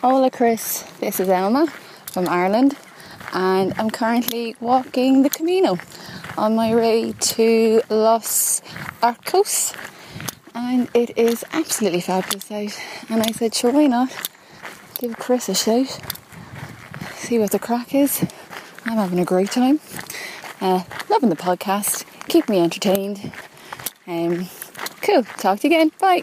Hola, Chris. This is Elma from Ireland, and I'm currently walking the Camino on my way to Los Arcos. And it is absolutely fabulous out. And I said, sure, why not? Give Chris a shout. See what the crack is. I'm having a great time. Uh, loving the podcast. Keep me entertained. Um, cool. Talk to you again. Bye.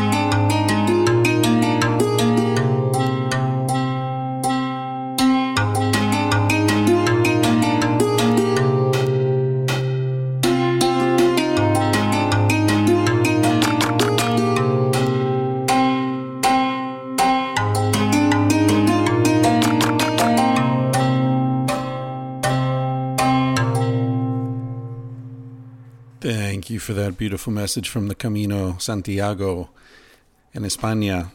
For that beautiful message from the Camino Santiago in España.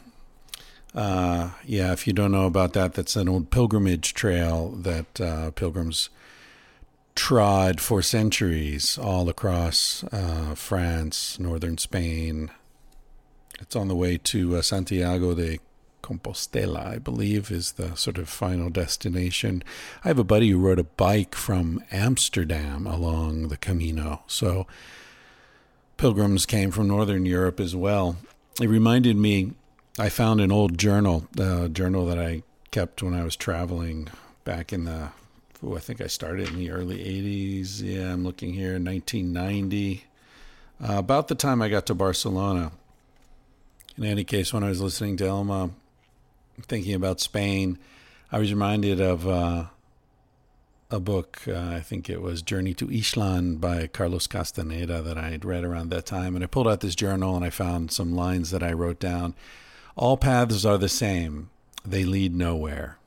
Uh, yeah, if you don't know about that, that's an old pilgrimage trail that uh, pilgrims trod for centuries all across uh, France, northern Spain. It's on the way to uh, Santiago de Compostela, I believe, is the sort of final destination. I have a buddy who rode a bike from Amsterdam along the Camino. So pilgrims came from Northern Europe as well. It reminded me, I found an old journal, the journal that I kept when I was traveling back in the, oh, I think I started in the early 80s. Yeah, I'm looking here, 1990. Uh, about the time I got to Barcelona. In any case, when I was listening to Elma thinking about Spain, I was reminded of uh, a book. Uh, I think it was Journey to Ixtlan by Carlos Castaneda that I had read around that time. And I pulled out this journal and I found some lines that I wrote down. All paths are the same, they lead nowhere.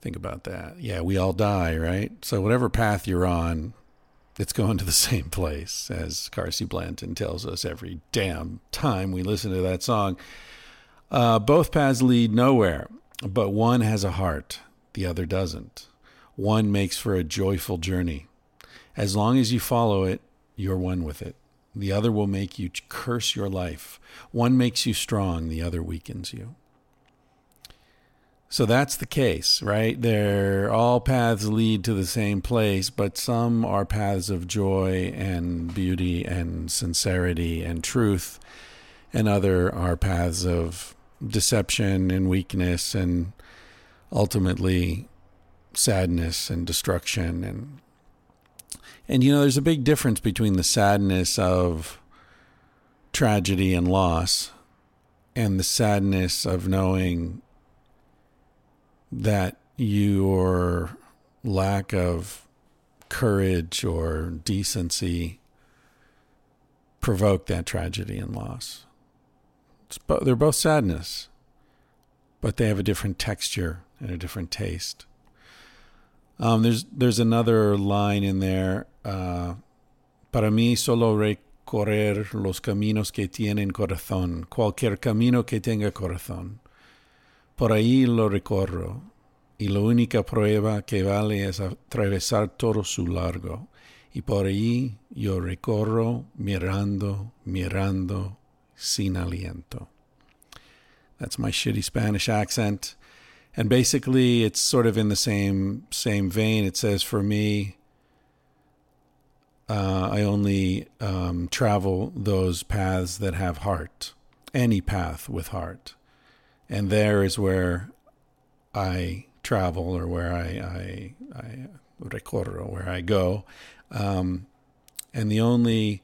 Think about that. Yeah, we all die, right? So, whatever path you're on, it's going to the same place, as Carsie Blanton tells us every damn time we listen to that song. Uh, both paths lead nowhere, but one has a heart, the other doesn't. One makes for a joyful journey. As long as you follow it, you're one with it. The other will make you curse your life. One makes you strong, the other weakens you. So that's the case, right? They're all paths lead to the same place, but some are paths of joy and beauty and sincerity and truth, and other are paths of deception and weakness and ultimately sadness and destruction and and you know there's a big difference between the sadness of tragedy and loss and the sadness of knowing that your lack of courage or decency provoked that tragedy and loss bo- they're both sadness, but they have a different texture and a different taste. Um, there's there's another line in there. Uh, Para mí solo recorrer los caminos que tienen corazón, cualquier camino que tenga corazón. Por ahí lo recorro, y la única prueba que vale es atravesar todo su largo. Y por ahí yo recorro mirando, mirando, sin aliento. That's my shitty Spanish accent. And basically it's sort of in the same same vein. It says for me uh, I only um, travel those paths that have heart, any path with heart. And there is where I travel or where I, I, I recorro, where I go. Um, and the only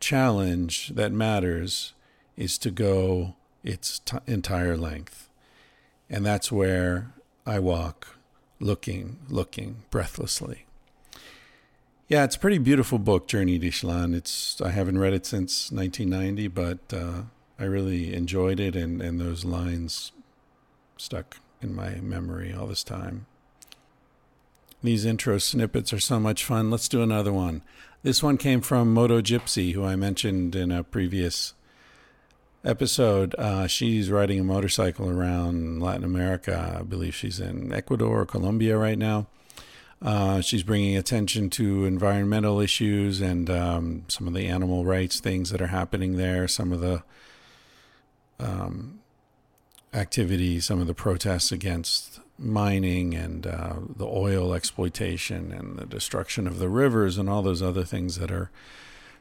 challenge that matters is to go its t- entire length. And that's where I walk, looking, looking breathlessly. Yeah, it's a pretty beautiful book, Journey to Ixtlan. It's I haven't read it since 1990, but uh, I really enjoyed it, and, and those lines stuck in my memory all this time. These intro snippets are so much fun. Let's do another one. This one came from Moto Gypsy, who I mentioned in a previous episode. Uh, she's riding a motorcycle around Latin America. I believe she's in Ecuador or Colombia right now. Uh, she's bringing attention to environmental issues and um, some of the animal rights things that are happening there, some of the um, activities, some of the protests against mining and uh, the oil exploitation and the destruction of the rivers and all those other things that are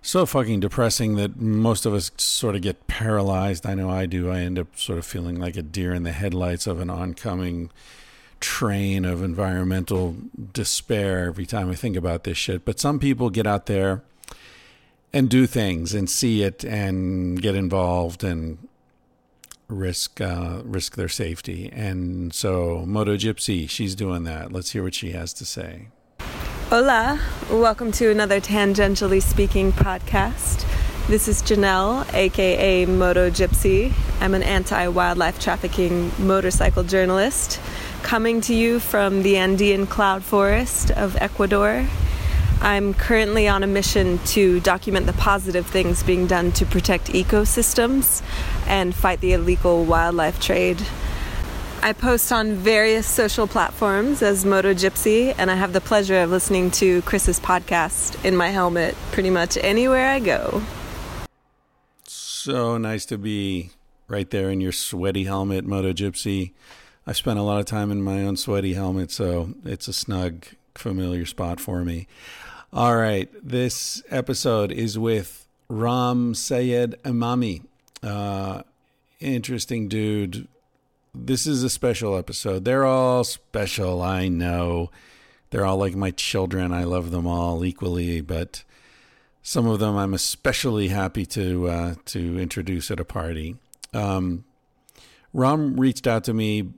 so fucking depressing that most of us sort of get paralyzed. I know I do. I end up sort of feeling like a deer in the headlights of an oncoming train of environmental despair every time I think about this shit. But some people get out there and do things and see it and get involved and risk uh, risk their safety. And so Moto Gypsy, she's doing that. Let's hear what she has to say. Hola, welcome to another Tangentially Speaking podcast. This is Janelle, aka Moto Gypsy. I'm an anti wildlife trafficking motorcycle journalist coming to you from the Andean cloud forest of Ecuador. I'm currently on a mission to document the positive things being done to protect ecosystems and fight the illegal wildlife trade. I post on various social platforms as Moto Gypsy, and I have the pleasure of listening to Chris's podcast in my helmet pretty much anywhere I go. So nice to be right there in your sweaty helmet, Moto Gypsy. I've spent a lot of time in my own sweaty helmet, so it's a snug, familiar spot for me. All right, this episode is with Raam Seyed Emami. Uh, interesting dude. This is a special episode. They're all special, I know. They're all like my children. I love them all equally, but some of them I'm especially happy to uh, to introduce at a party. Um, Raam reached out to me,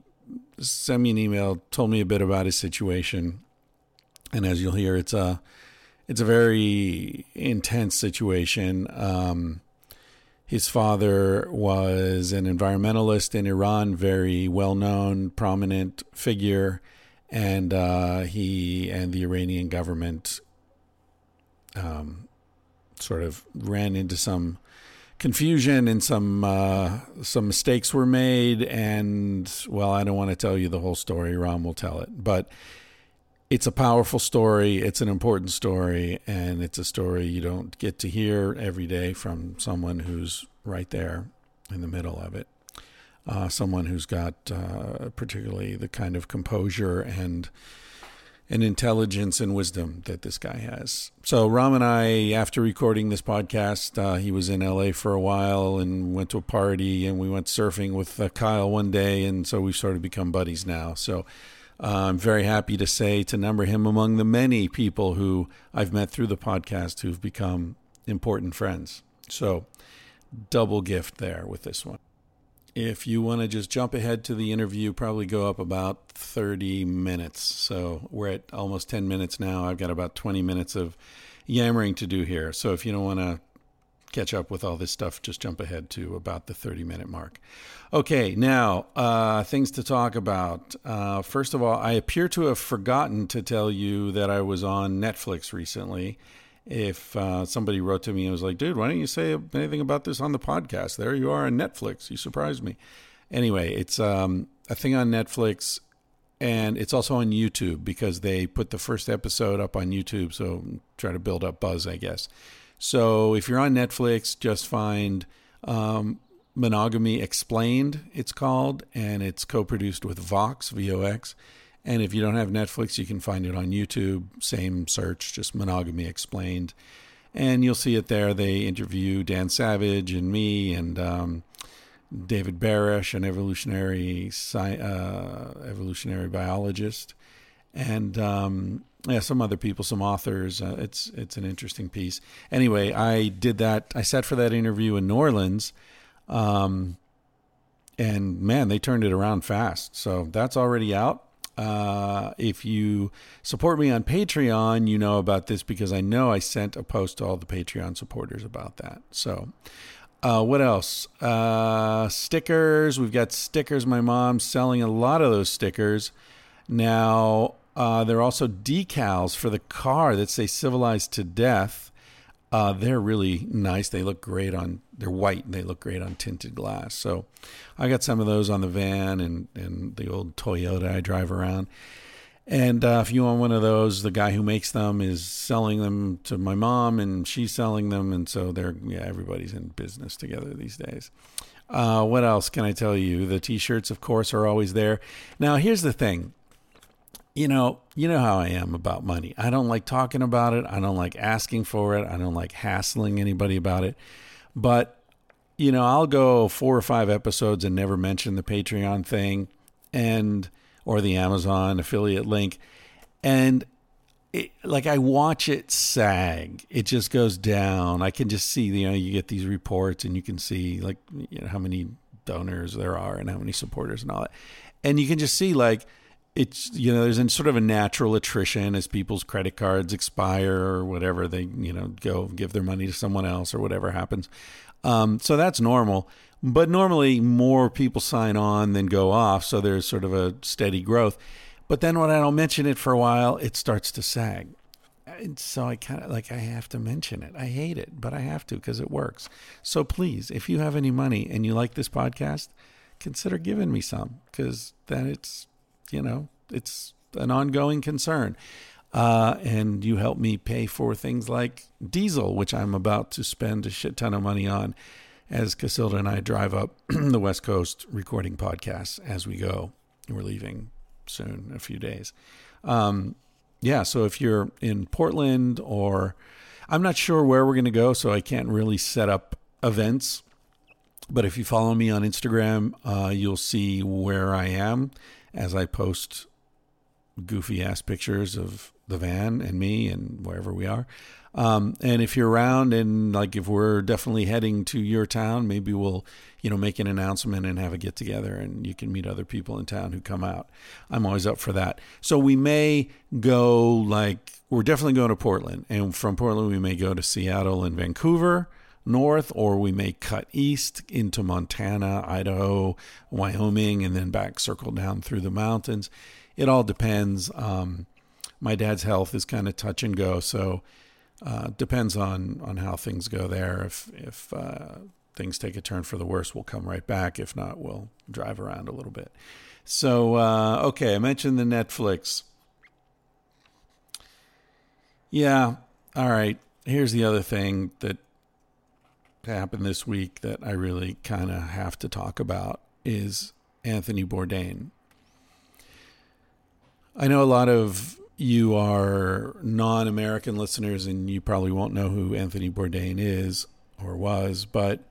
sent me an email, told me a bit about his situation, and as you'll hear, it's a it's a very intense situation. Um, his father was an environmentalist in Iran, very well known, prominent figure, and uh, he and the Iranian government um, sort of ran into some confusion and some uh, some mistakes were made. And well, I don't want to tell you the whole story. Raam will tell it, but it's a powerful story. It's an important story, and it's a story you don't get to hear every day from someone who's right there in the middle of it. Uh, someone who's got uh, particularly the kind of composure and and intelligence and wisdom that this guy has. So Raam and I, after recording this podcast, uh, he was in LA for a while and went to a party, and we went surfing with uh, Kyle one day, and so we've sort of become buddies now. So uh, I'm very happy to say to number him among the many people who I've met through the podcast who've become important friends. So, double gift there with this one. If you want to just jump ahead to the interview, probably go up about 30 minutes. So, we're at almost 10 minutes now. I've got about 20 minutes of yammering to do here. So, if you don't want to catch up with all this stuff, just jump ahead to about the 30 minute mark. Okay, now, uh, things to talk about. Uh, first of all, I appear to have forgotten to tell you that I was on Netflix recently. If uh, somebody wrote to me and was like, dude, why don't you say anything about this on the podcast? There you are on Netflix. You surprised me. Anyway, it's um, a thing on Netflix and it's also on YouTube because they put the first episode up on YouTube. So try to build up buzz, I guess. So if you're on Netflix, just find um, Monogamy Explained, it's called, and it's co produced with Vox, V O X. And if you don't have Netflix, you can find it on YouTube. Same search, just Monogamy Explained. And you'll see it there. They interview Dan Savage and me and um, David Barash, an evolutionary uh, evolutionary biologist, and um, yeah, some other people, some authors. Uh, it's it's an interesting piece. Anyway, I did that. I sat for that interview in New Orleans, um, and man, they turned it around fast. So that's already out. Uh, if you support me on Patreon, you know about this because I know I sent a post to all the Patreon supporters about that. So, uh, what else? Uh, stickers. We've got stickers. My mom's selling a lot of those stickers. Now, uh, there are also decals for the car that say civilized to death. Uh, they're really nice. They look great on, they're white and they look great on tinted glass. So I got some of those on the van and, and the old Toyota I drive around. And uh, if you want one of those, the guy who makes them is selling them to my mom, and she's selling them, and so they're yeah, everybody's in business together these days. Uh, what else can I tell you? The t-shirts, of course, are always there. Now, here's the thing. You know, you know how I am about money. I don't like talking about it. I don't like asking for it. I don't like hassling anybody about it. But you know, I'll go four or five episodes and never mention the Patreon thing and or the Amazon affiliate link. And it, like I watch it sag. It just goes down. I can just see, you know, you get these reports and you can see like you know how many donors there are and how many supporters and all that. And you can just see like it's you know there's sort of a natural attrition as people's credit cards expire or whatever they you know go give their money to someone else or whatever happens um, so that's normal. But normally more people sign on than go off. So there's sort of a steady growth. But then when I don't mention it for a while, it starts to sag. And so I kind of like I have to mention it. I hate it, but I have to because it works. So please, if you have any money and you like this podcast, consider giving me some because then it's you know it's an ongoing concern. Uh, and you help me pay for things like diesel, which I'm about to spend a shit ton of money on as Casilda and I drive up the West Coast recording podcasts as we go. We're leaving soon, a few days. Um, yeah, so if you're in Portland or I'm not sure where we're going to go, so I can't really set up events. But if you follow me on Instagram, uh, you'll see where I am as I post goofy ass pictures of the van and me and wherever we are. Um, and if you're around and like if we're definitely heading to your town, maybe we'll you know make an announcement and have a get together, and you can meet other people in town who come out. I'm always up for that. So we may go like we're definitely going to Portland, and from Portland we may go to Seattle and Vancouver north, or we may cut east into Montana, Idaho, Wyoming, and then back circle down through the mountains. It all depends. Um, my dad's health is kind of touch and go, so uh, depends on on how things go there. If if uh, things take a turn for the worse, we'll come right back. If not, we'll drive around a little bit. So uh, okay, I mentioned the Netflix. Yeah, all right. Here's the other thing that happened this week that I really kind of have to talk about is Anthony Bourdain. I know a lot of you are non American listeners and you probably won't know who Anthony Bourdain is or was, but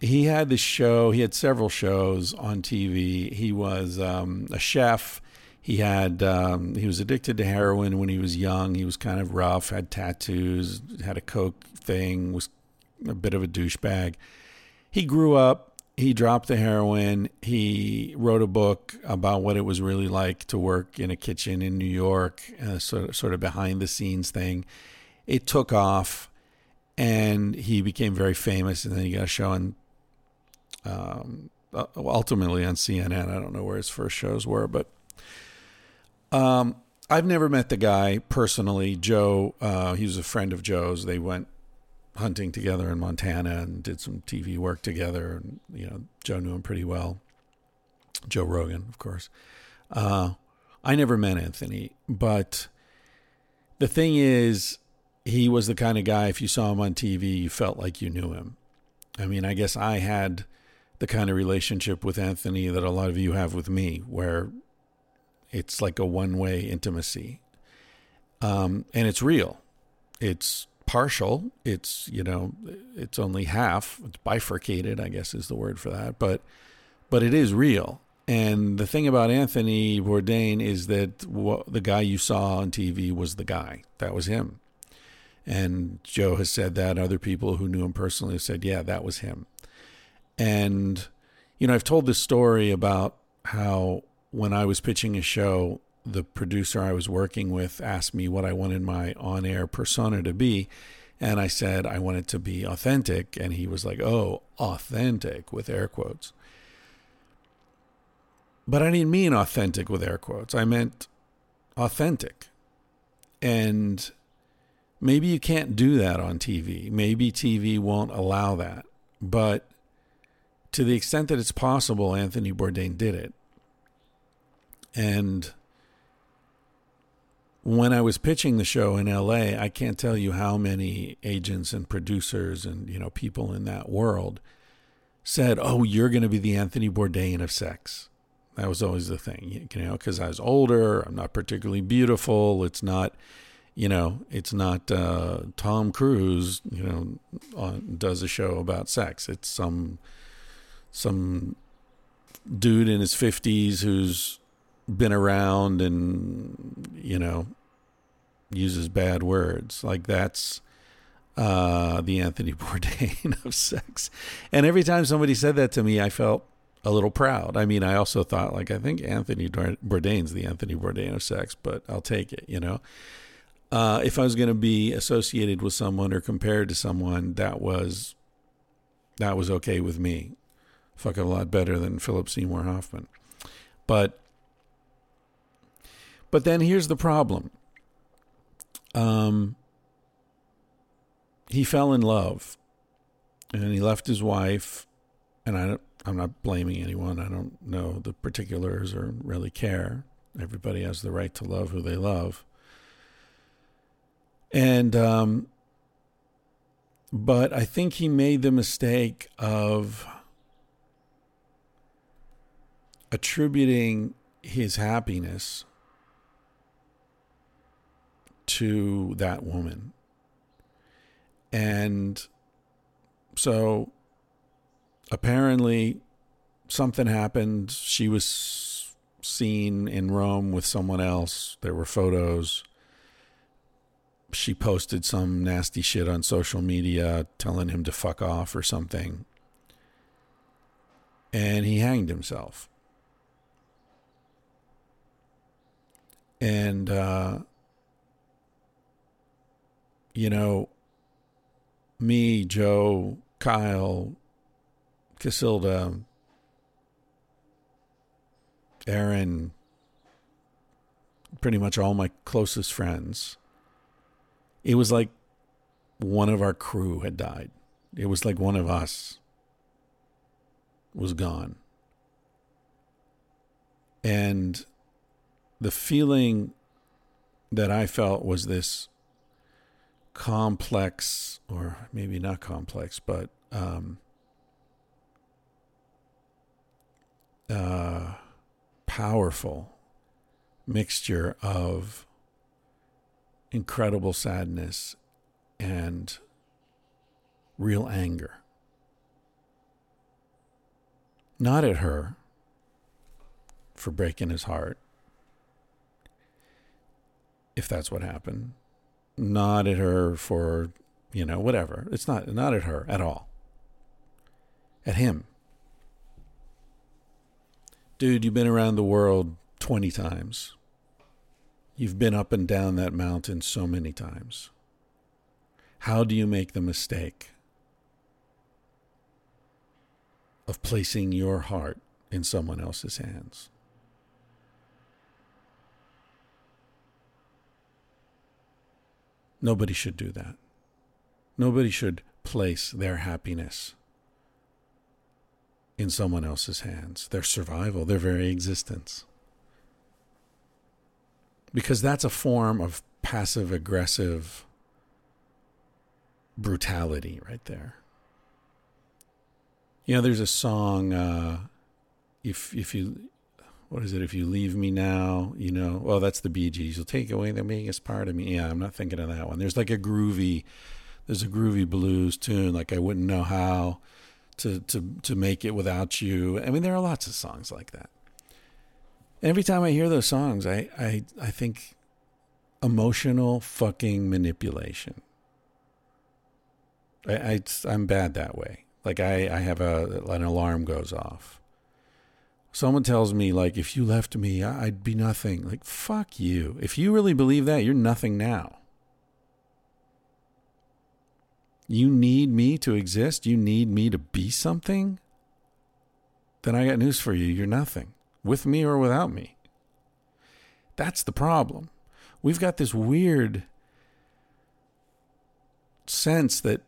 he had this show, he had several shows on TV. He was um, a chef. He had um, he was addicted to heroin when he was young. He was kind of rough, had tattoos, had a coke thing, was a bit of a douchebag. He grew up he dropped the heroin. He wrote a book about what it was really like to work in a kitchen in New York, uh, sort of, sort of behind the scenes thing. It took off, and he became very famous. And then he got a show on, um, uh, ultimately on CNN. I don't know where his first shows were, but um, I've never met the guy personally. Joe, uh, he was a friend of Joe's. They went hunting together in Montana and did some TV work together. And, you know, Joe knew him pretty well. Joe Rogan, of course. Uh, I never met Anthony, but the thing is, he was the kind of guy, if you saw him on TV, you felt like you knew him. I mean, I guess I had the kind of relationship with Anthony that a lot of you have with me, where it's like a one way intimacy. Um, and it's real. It's partial. It's you know it's only half. It's bifurcated, I guess is the word for that. But but it is real. And the thing about Anthony Bourdain is that what, the guy you saw on TV was the guy. That was him. And Joe has said that. Other people who knew him personally have said, yeah, that was him. And, you know, I've told this story about how when I was pitching a show, the producer I was working with asked me what I wanted my on air persona to be. And I said I wanted to be authentic. And he was like, oh, authentic with air quotes. But I didn't mean authentic with air quotes. I meant authentic. And maybe you can't do that on TV. Maybe TV won't allow that. But to the extent that it's possible, Anthony Bourdain did it. And when I was pitching the show in LA, I can't tell you how many agents and producers and you know people in that world said, "Oh, you're going to be the Anthony Bourdain of sex." That was always the thing, you know, because I was older. I'm not particularly beautiful. It's not, you know, it's not uh, Tom Cruise, you know, on, does a show about sex. It's some some dude in his fifties who's been around and you know uses bad words like that's uh, the Anthony Bourdain of sex. And every time somebody said that to me, I felt a little proud. I mean, I also thought like I think Anthony Bourdain's the Anthony Bourdain of sex, but I'll take it. You know, uh, if I was going to be associated with someone or compared to someone, that was that was okay with me. Fuck a lot better than Philip Seymour Hoffman, but but then here's the problem. Um, he fell in love, and he left his wife, and I I'm not blaming anyone. I don't know the particulars or really care. Everybody has the right to love who they love. And um, but I think he made the mistake of attributing his happiness to that woman. And so apparently something happened. She was seen in Rome with someone else. There were photos. She posted some nasty shit on social media telling him to fuck off or something. And he hanged himself. And uh, you know, me, Joe, Kyle, Casilda, Aaron, pretty much all my closest friends, it was like one of our crew had died. It was like one of us was gone. And the feeling that I felt was this complex, or maybe not complex, but um, uh, powerful mixture of incredible sadness and real anger. Not at her for breaking his heart, if that's what happened, not at her for, you know, whatever. It's not not at her at all. At him. Dude, you've been around the world 20 times. You've been up and down that mountain so many times. How do you make the mistake of placing your heart in someone else's hands? Nobody should do that. Nobody should place their happiness in someone else's hands, their survival, their very existence. Because that's a form of passive aggressive brutality right there. You know, there's a song, uh, if if you what is it? If you leave me now, you know, well, that's the Bee Gees. You'll take away the biggest part of me. Yeah, I'm not thinking of that one. There's like a groovy, there's a groovy blues tune. Like I wouldn't know how to to to make it without you. I mean, there are lots of songs like that. every time I hear those songs, I I I think emotional fucking manipulation. I, I I'm bad that way. Like I I have a an alarm goes off Someone tells me, like, if you left me, I'd be nothing. Like, fuck you. If you really believe that, you're nothing now. You need me to exist? You need me to be something? Then I got news for you. You're nothing, with me or without me. That's the problem. We've got this weird sense that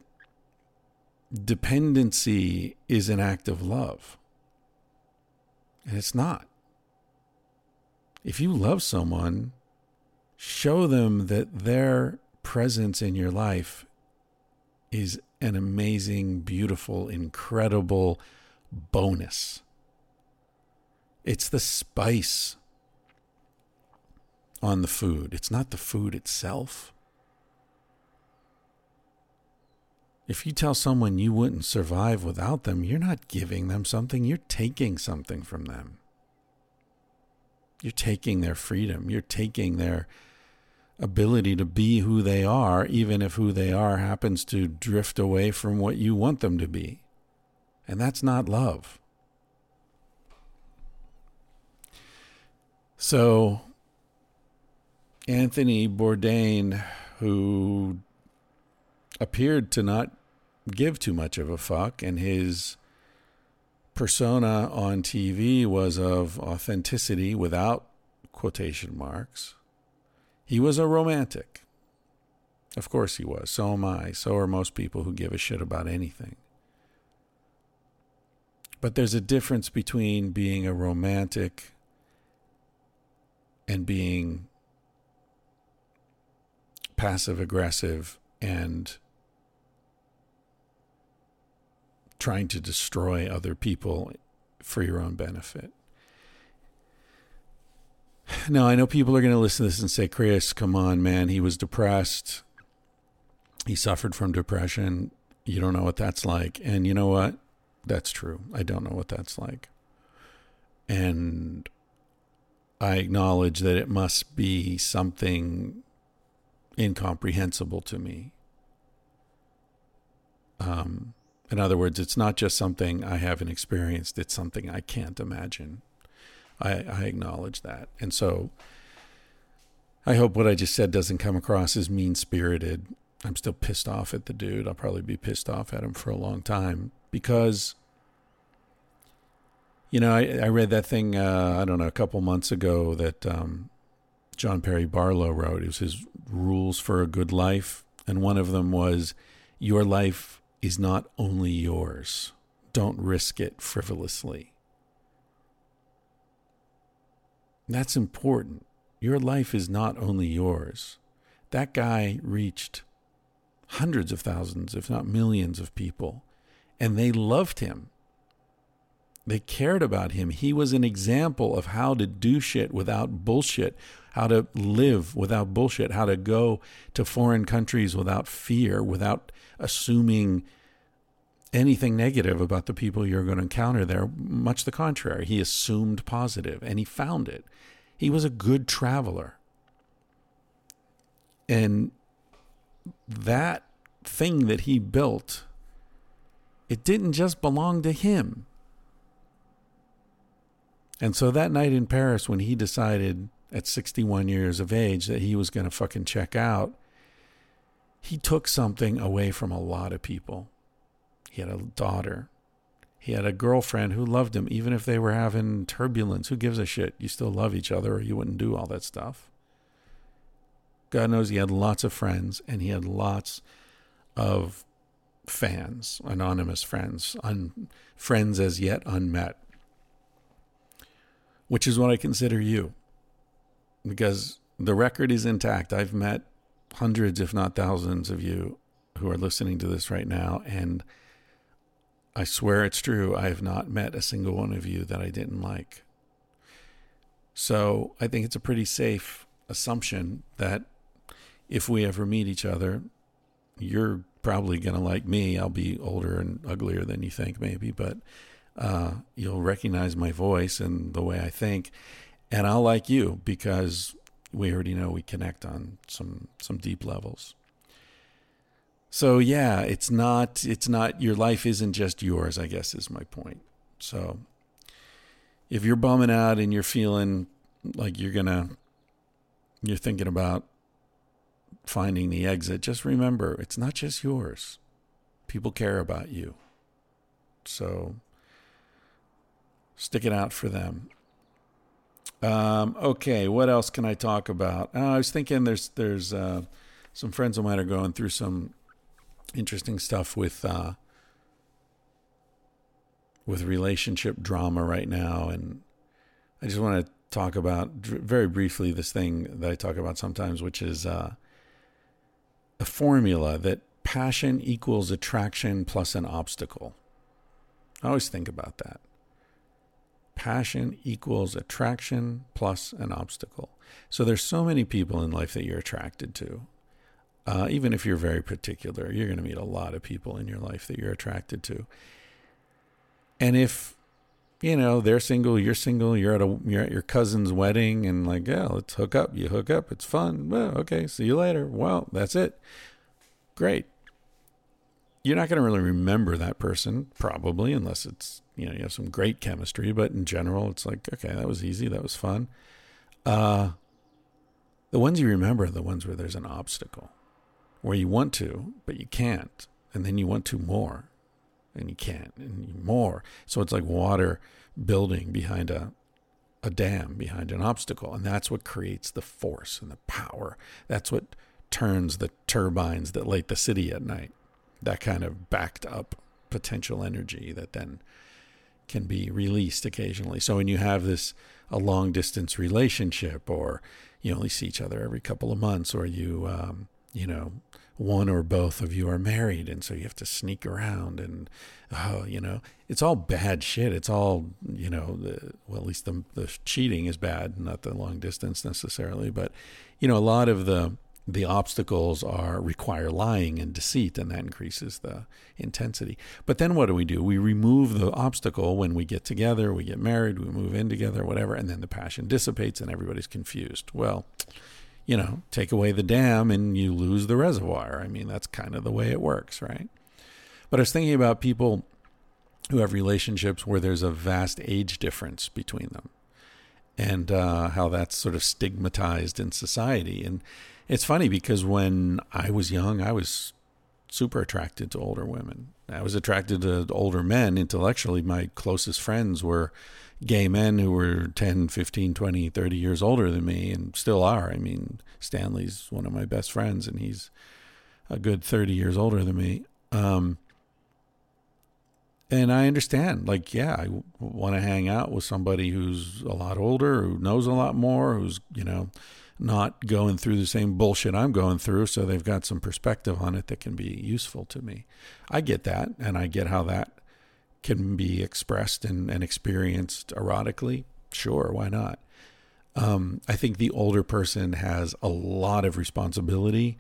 dependency is an act of love. And it's not. If you love someone, show them that their presence in your life is an amazing, beautiful, incredible bonus. It's the spice on the food, it's not the food itself. If you tell someone you wouldn't survive without them, you're not giving them something, you're taking something from them. You're taking their freedom, you're taking their ability to be who they are, even if who they are happens to drift away from what you want them to be. And that's not love. So, Anthony Bourdain, who appeared to not give too much of a fuck, and his persona on TV was of authenticity without quotation marks. He was a romantic. Of course he was. So am I. So are most people who give a shit about anything. But there's a difference between being a romantic and being passive aggressive and trying to destroy other people for your own benefit. Now, I know people are going to listen to this and say, Chris, come on, man. He was depressed. He suffered from depression. You don't know what that's like. And you know what? That's true. I don't know what that's like. And I acknowledge that it must be something incomprehensible to me. Um, in other words, it's not just something I haven't experienced, it's something I can't imagine. I, I acknowledge that. And so I hope what I just said doesn't come across as mean spirited. I'm still pissed off at the dude. I'll probably be pissed off at him for a long time because, you know, I, I read that thing, uh, I don't know, a couple months ago that um, John Perry Barlow wrote. It was his rules for a good life. And one of them was your life is not only yours, don't risk it frivolously. That's important. Your life is not only yours. That guy reached hundreds of thousands, if not millions of people, and they loved him. They cared about him. He was an example of how to do shit without bullshit, how to live without bullshit, how to go to foreign countries without fear, without assuming anything negative about the people you're going to encounter there. Much the contrary. He assumed positive and he found it. He was a good traveler. And that thing that he built, it didn't just belong to him and so that night in Paris, when he decided at 61 years of age that he was going to fucking check out, he took something away from a lot of people. He had a daughter. He had a girlfriend who loved him, even if they were having turbulence. Who gives a shit? You still love each other, or you wouldn't do all that stuff. God knows he had lots of friends, and he had lots of fans, anonymous friends, un- friends as yet unmet which is what I consider you. Because the record is intact. I've met hundreds, if not thousands, of you who are listening to this right now. And I swear it's true. I have not met a single one of you that I didn't like. So I think it's a pretty safe assumption that if we ever meet each other, you're probably going to like me. I'll be older and uglier than you think, maybe, but uh, you'll recognize my voice and the way I think, and I'll like you because we already know we connect on some some deep levels. So yeah, it's not it's not your life isn't just yours. I guess is my point. So if you're bumming out and you're feeling like you're gonna you're thinking about finding the exit, just remember it's not just yours. People care about you. So stick it out for them. Um, okay, what else can I talk about? Uh, I was thinking there's there's uh, some friends of mine are going through some interesting stuff with uh, with relationship drama right now, and I just want to talk about very briefly this thing that I talk about sometimes, which is uh, a formula that passion equals attraction plus an obstacle. I always think about that. Passion equals attraction plus an obstacle. So there's so many people in life that you're attracted to. Uh, even if you're very particular, you're going to meet a lot of people in your life that you're attracted to. And if you know they're single, you're single, you're at a you're at your cousin's wedding, and like, yeah, let's hook up. You hook up, it's fun. Well, okay, see you later. Well, that's it. Great. You're not going to really remember that person, probably, unless it's you know you have some great chemistry. But in general, it's like, okay, that was easy, that was fun. Uh, the ones you remember are the ones where there's an obstacle, where you want to, but you can't, and then you want to more, and you can't, and more. So it's like water building behind a a dam, behind an obstacle, and that's what creates the force and the power. That's what turns the turbines that light the city at night. That kind of backed up potential energy that then can be released occasionally. So when you have this a long distance relationship, or you only see each other every couple of months, or you um, you know one or both of you are married and so you have to sneak around and oh you know it's all bad shit it's all you know the, well at least the, the cheating is bad not the long distance necessarily but you know a lot of the the obstacles are require lying and deceit and that increases the intensity but then what do we do we remove the obstacle when we get together we get married we move in together whatever and then the passion dissipates and everybody's confused well you know, take away the dam and you lose the reservoir. I mean, that's kind of the way it works, right? But I was thinking about people who have relationships where there's a vast age difference between them and uh, how that's sort of stigmatized in society. And it's funny because when I was young, I was super attracted to older women. I was attracted to older men intellectually. My closest friends were gay men who were 10, 15, 20, 30 years older than me and still are. I mean, Stanley's one of my best friends and he's a good 30 years older than me. Um, and I understand, like, yeah, I want to hang out with somebody who's a lot older, who knows a lot more, who's, you know, not going through the same bullshit I'm going through. So they've got some perspective on it that can be useful to me. I get that. And I get how that can be expressed and, and experienced erotically, sure, why not? Um, I think the older person has a lot of responsibility.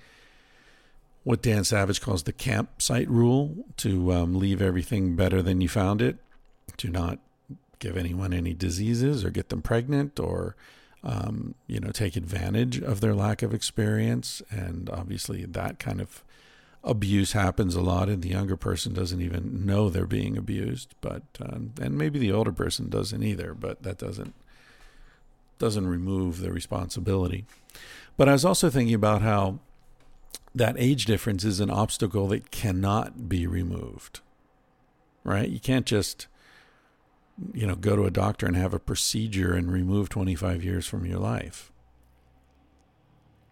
What Dan Savage calls the campsite rule to um, leave everything better than you found it, to not give anyone any diseases or get them pregnant or um, you know take advantage of their lack of experience. And obviously that kind of abuse happens a lot and the younger person doesn't even know they're being abused. But um, and maybe the older person doesn't either but that doesn't doesn't remove the responsibility. But i was also thinking about how that age difference is an obstacle that cannot be removed right? You can't just you know go to a doctor and have a procedure and remove 25 years from your life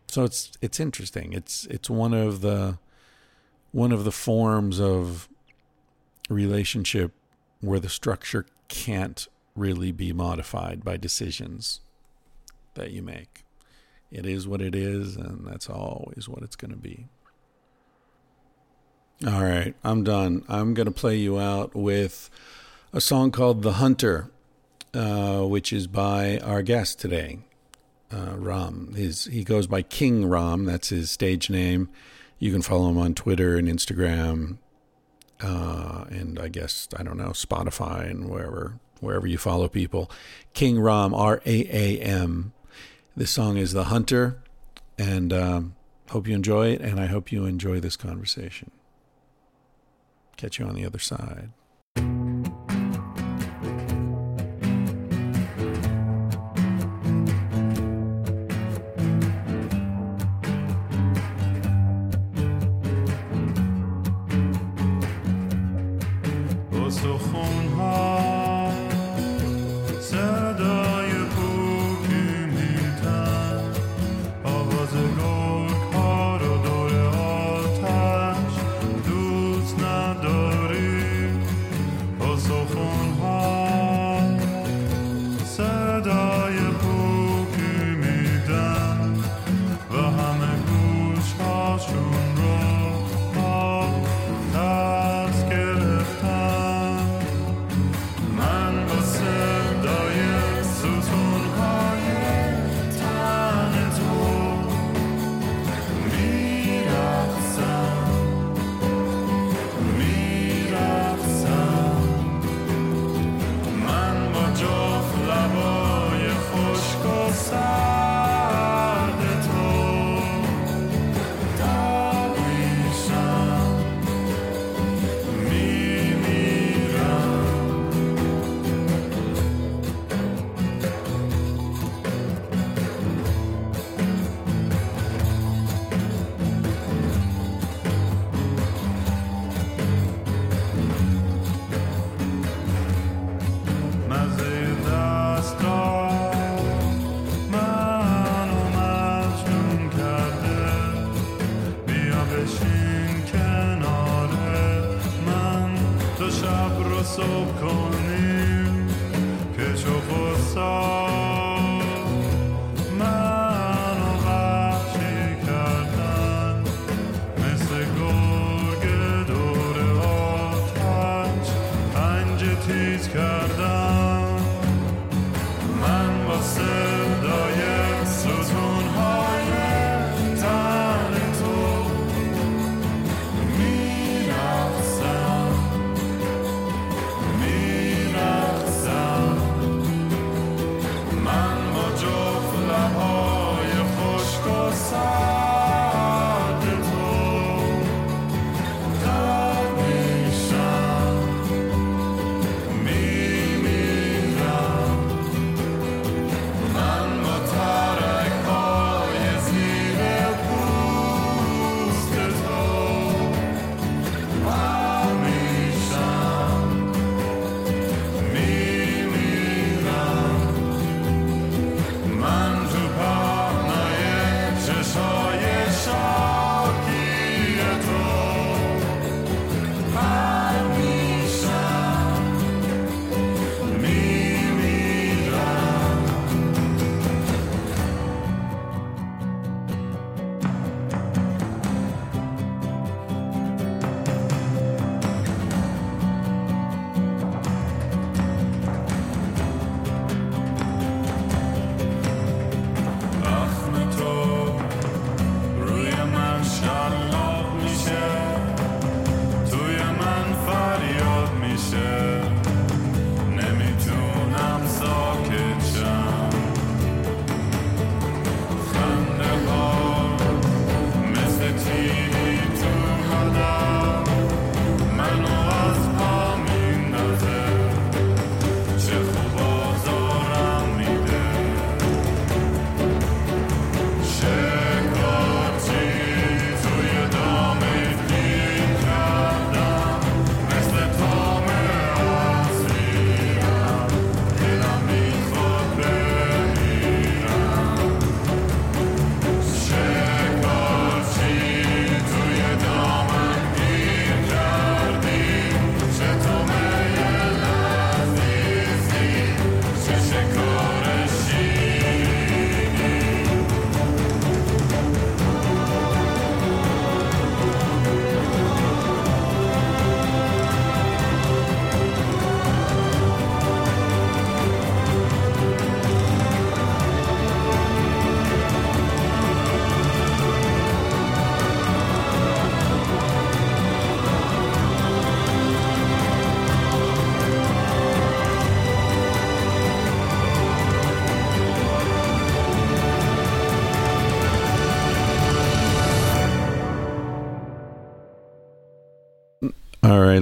so it's it's interesting it's it's one of the one of the forms of relationship where the structure can't really be modified by decisions that you make. It is what it is, and that's always what it's going to be. All right, I'm done. I'm going to play you out with a song called The Hunter, uh, which is by our guest today, uh, Raam. His, he goes by King Raam, that's his stage name. You can follow him on Twitter and Instagram, uh, and I guess I don't know Spotify and wherever wherever you follow people. King Raam R A A M. This song is "The Hunter," and um, hope you enjoy it, and I hope you enjoy this conversation. Catch you on the other side.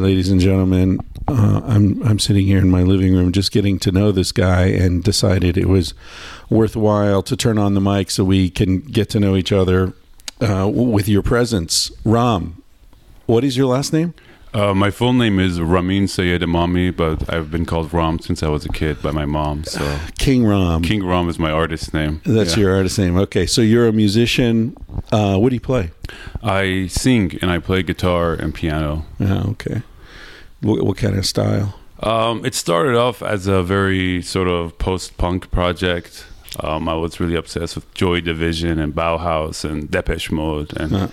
Ladies and gentlemen, uh, I'm I'm sitting here in my living room, just getting to know this guy, and decided it was worthwhile to turn on the mic so we can get to know each other uh, with your presence. Raam, what is your last name? Uh, my full name is Ramin Seyed Emami, but I've been called Raam since I was a kid by my mom. So King Raam. King Raam is my artist name. That's Yeah. your artist name. Okay, so you're a musician. Uh, what do you play? I sing and I play guitar and piano. Oh, okay. What, what kind of style? Um, it started off as a very sort of post-punk project. Um, I was really obsessed with Joy Division and Bauhaus and Depeche Mode. And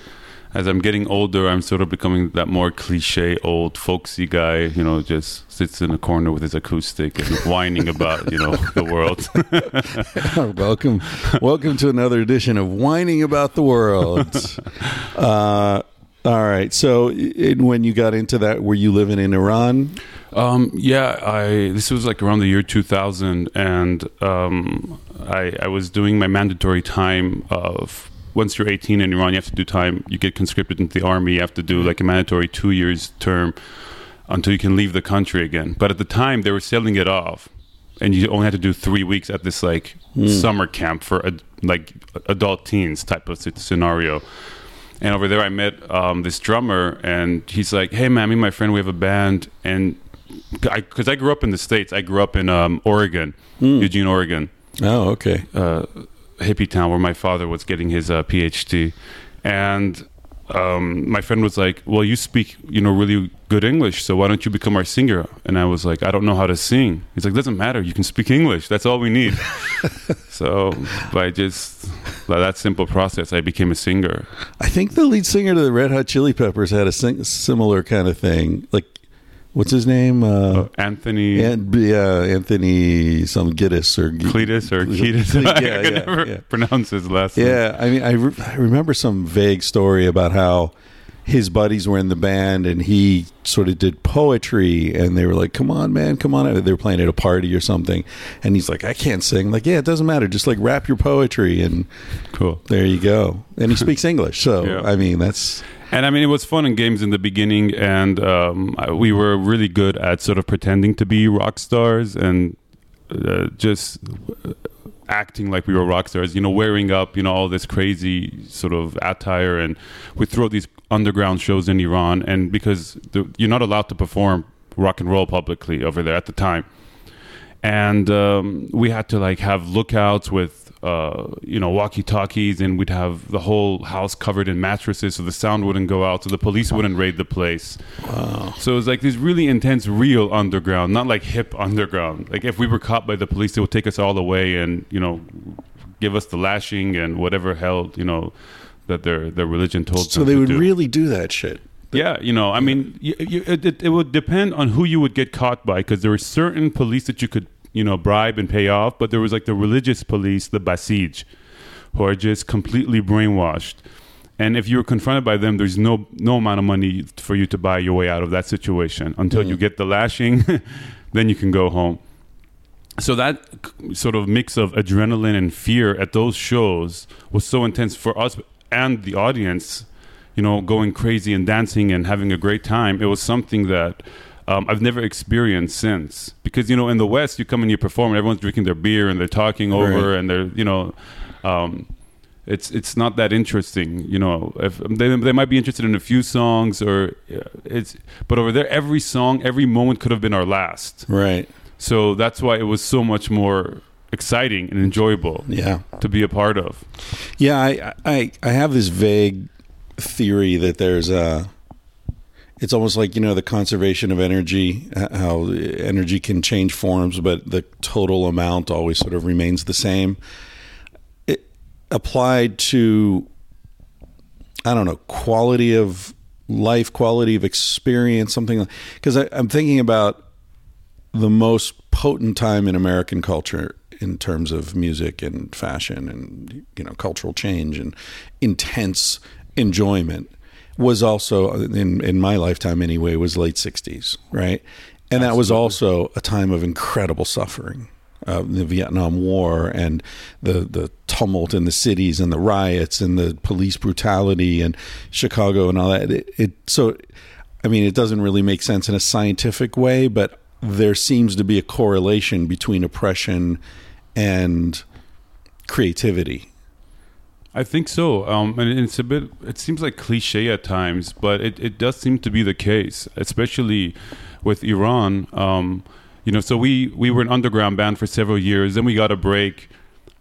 as I'm getting older, I'm sort of becoming that more cliche, old, folksy guy. You know, just sits in a corner with his acoustic and whining about you know the world. welcome, welcome to another edition of Whining About the World. Uh, all right. So, it, when you got into that, were you living in Iran? Um, yeah, I this was like around the year 2000, and um, I, I was doing my mandatory time of once you're 18 in Iran, you have to do time. You get conscripted into the army. You have to do like a mandatory two years term until you can leave the country again. But at the time, they were selling it off, and you only had to do three weeks at this like summer camp for ad- like adult teens type of scenario. And over there, I met um, this drummer, and he's like, "Hey, man, me and my friend, we have a band." And because I, grew up in the states, I grew up in um, Oregon, Eugene, Oregon, Oh, okay. uh, hippie town where my father was getting his uh, PhD. And um, my friend was like, "Well, you speak, you know, really good English, so why don't you become our singer?" And I was like, "I don't know how to sing." He's like, "Doesn't matter. You can speak English. That's all we need." so by just by that simple process, I became a singer. I think the lead singer to the Red Hot Chili Peppers had a sing- similar kind of thing. Like, what's his name? Uh, Uh, Anthony and, yeah, Anthony some Giddis or Cletus or Ketis. Yeah, I yeah, could never yeah. pronounce his last name. Yeah, I mean, I, re- I remember some vague story about how his buddies were in the band and he sort of did poetry and they were like, "Come on, man, come on!" They were playing at a party or something, and he's like, "I can't sing." Like, yeah, it doesn't matter. Just like rap your poetry, and Cool. there you go. And he speaks English, so Yeah. I mean, that's And I mean, it was fun in games in the beginning, and um, we were really good at sort of pretending to be rock stars and uh, just uh, acting like we were rock stars. You know, wearing up, you know, all this crazy sort of attire, and we throw these underground shows in Iran, and because the, you're not allowed to perform rock and roll publicly over there at the time and um, we had to like have lookouts with uh, you know walkie talkies and we'd have the whole house covered in mattresses so the sound wouldn't go out so the police wouldn't raid the place wow. so it was like this really intense real underground not like hip underground like if we were caught by the police they would take us all away and you know give us the lashing and whatever hell you know that their their religion told so them they would do. really do that shit. Yeah, you know, I mean, you, you, it, it, it would depend on who you would get caught by because there were certain police that you could, you know, bribe and pay off, but there was like the religious police, the Basij, who are just completely brainwashed. And if you were confronted by them, there's no no amount of money for you to buy your way out of that situation until you mm. get the lashing, then you can go home. So that sort of mix of adrenaline and fear at those shows was so intense for us and the audience you know, going crazy and dancing and having a great time. It was something that um, I've never experienced since. Because you know, in the West, you come and you perform, and everyone's drinking their beer and they're talking over, Right. and they're you know, um, it's it's not that interesting. You know, if they they might be interested in a few songs or uh, it's, but over there, every song, every moment could have been our last. Right. So that's why it was so much more exciting and enjoyable Yeah. to be a part of. Yeah, I, I I have this vague theory that there's a. It's almost like you know the conservation of energy, how energy can change forms, but the total amount always sort of remains the same. It applied to, I don't know, quality of life, quality of experience, something. Because I'm thinking about the most potent time in American culture in terms of music and fashion and you know cultural change and intense enjoyment was also in in my lifetime anyway was late 60s right? And that was also a time of incredible suffering uh, the Vietnam War and the the tumult in the cities and the riots and the police brutality and Chicago and all that. It, it so I mean it doesn't really make sense in a scientific way but there seems to be a correlation between oppression and creativity I think so. Um, and it's a bit, it seems like cliche at times, but it, it does seem to be the case, especially with Iran. Um, you know, so we, we were an underground band for several years. Then we got a break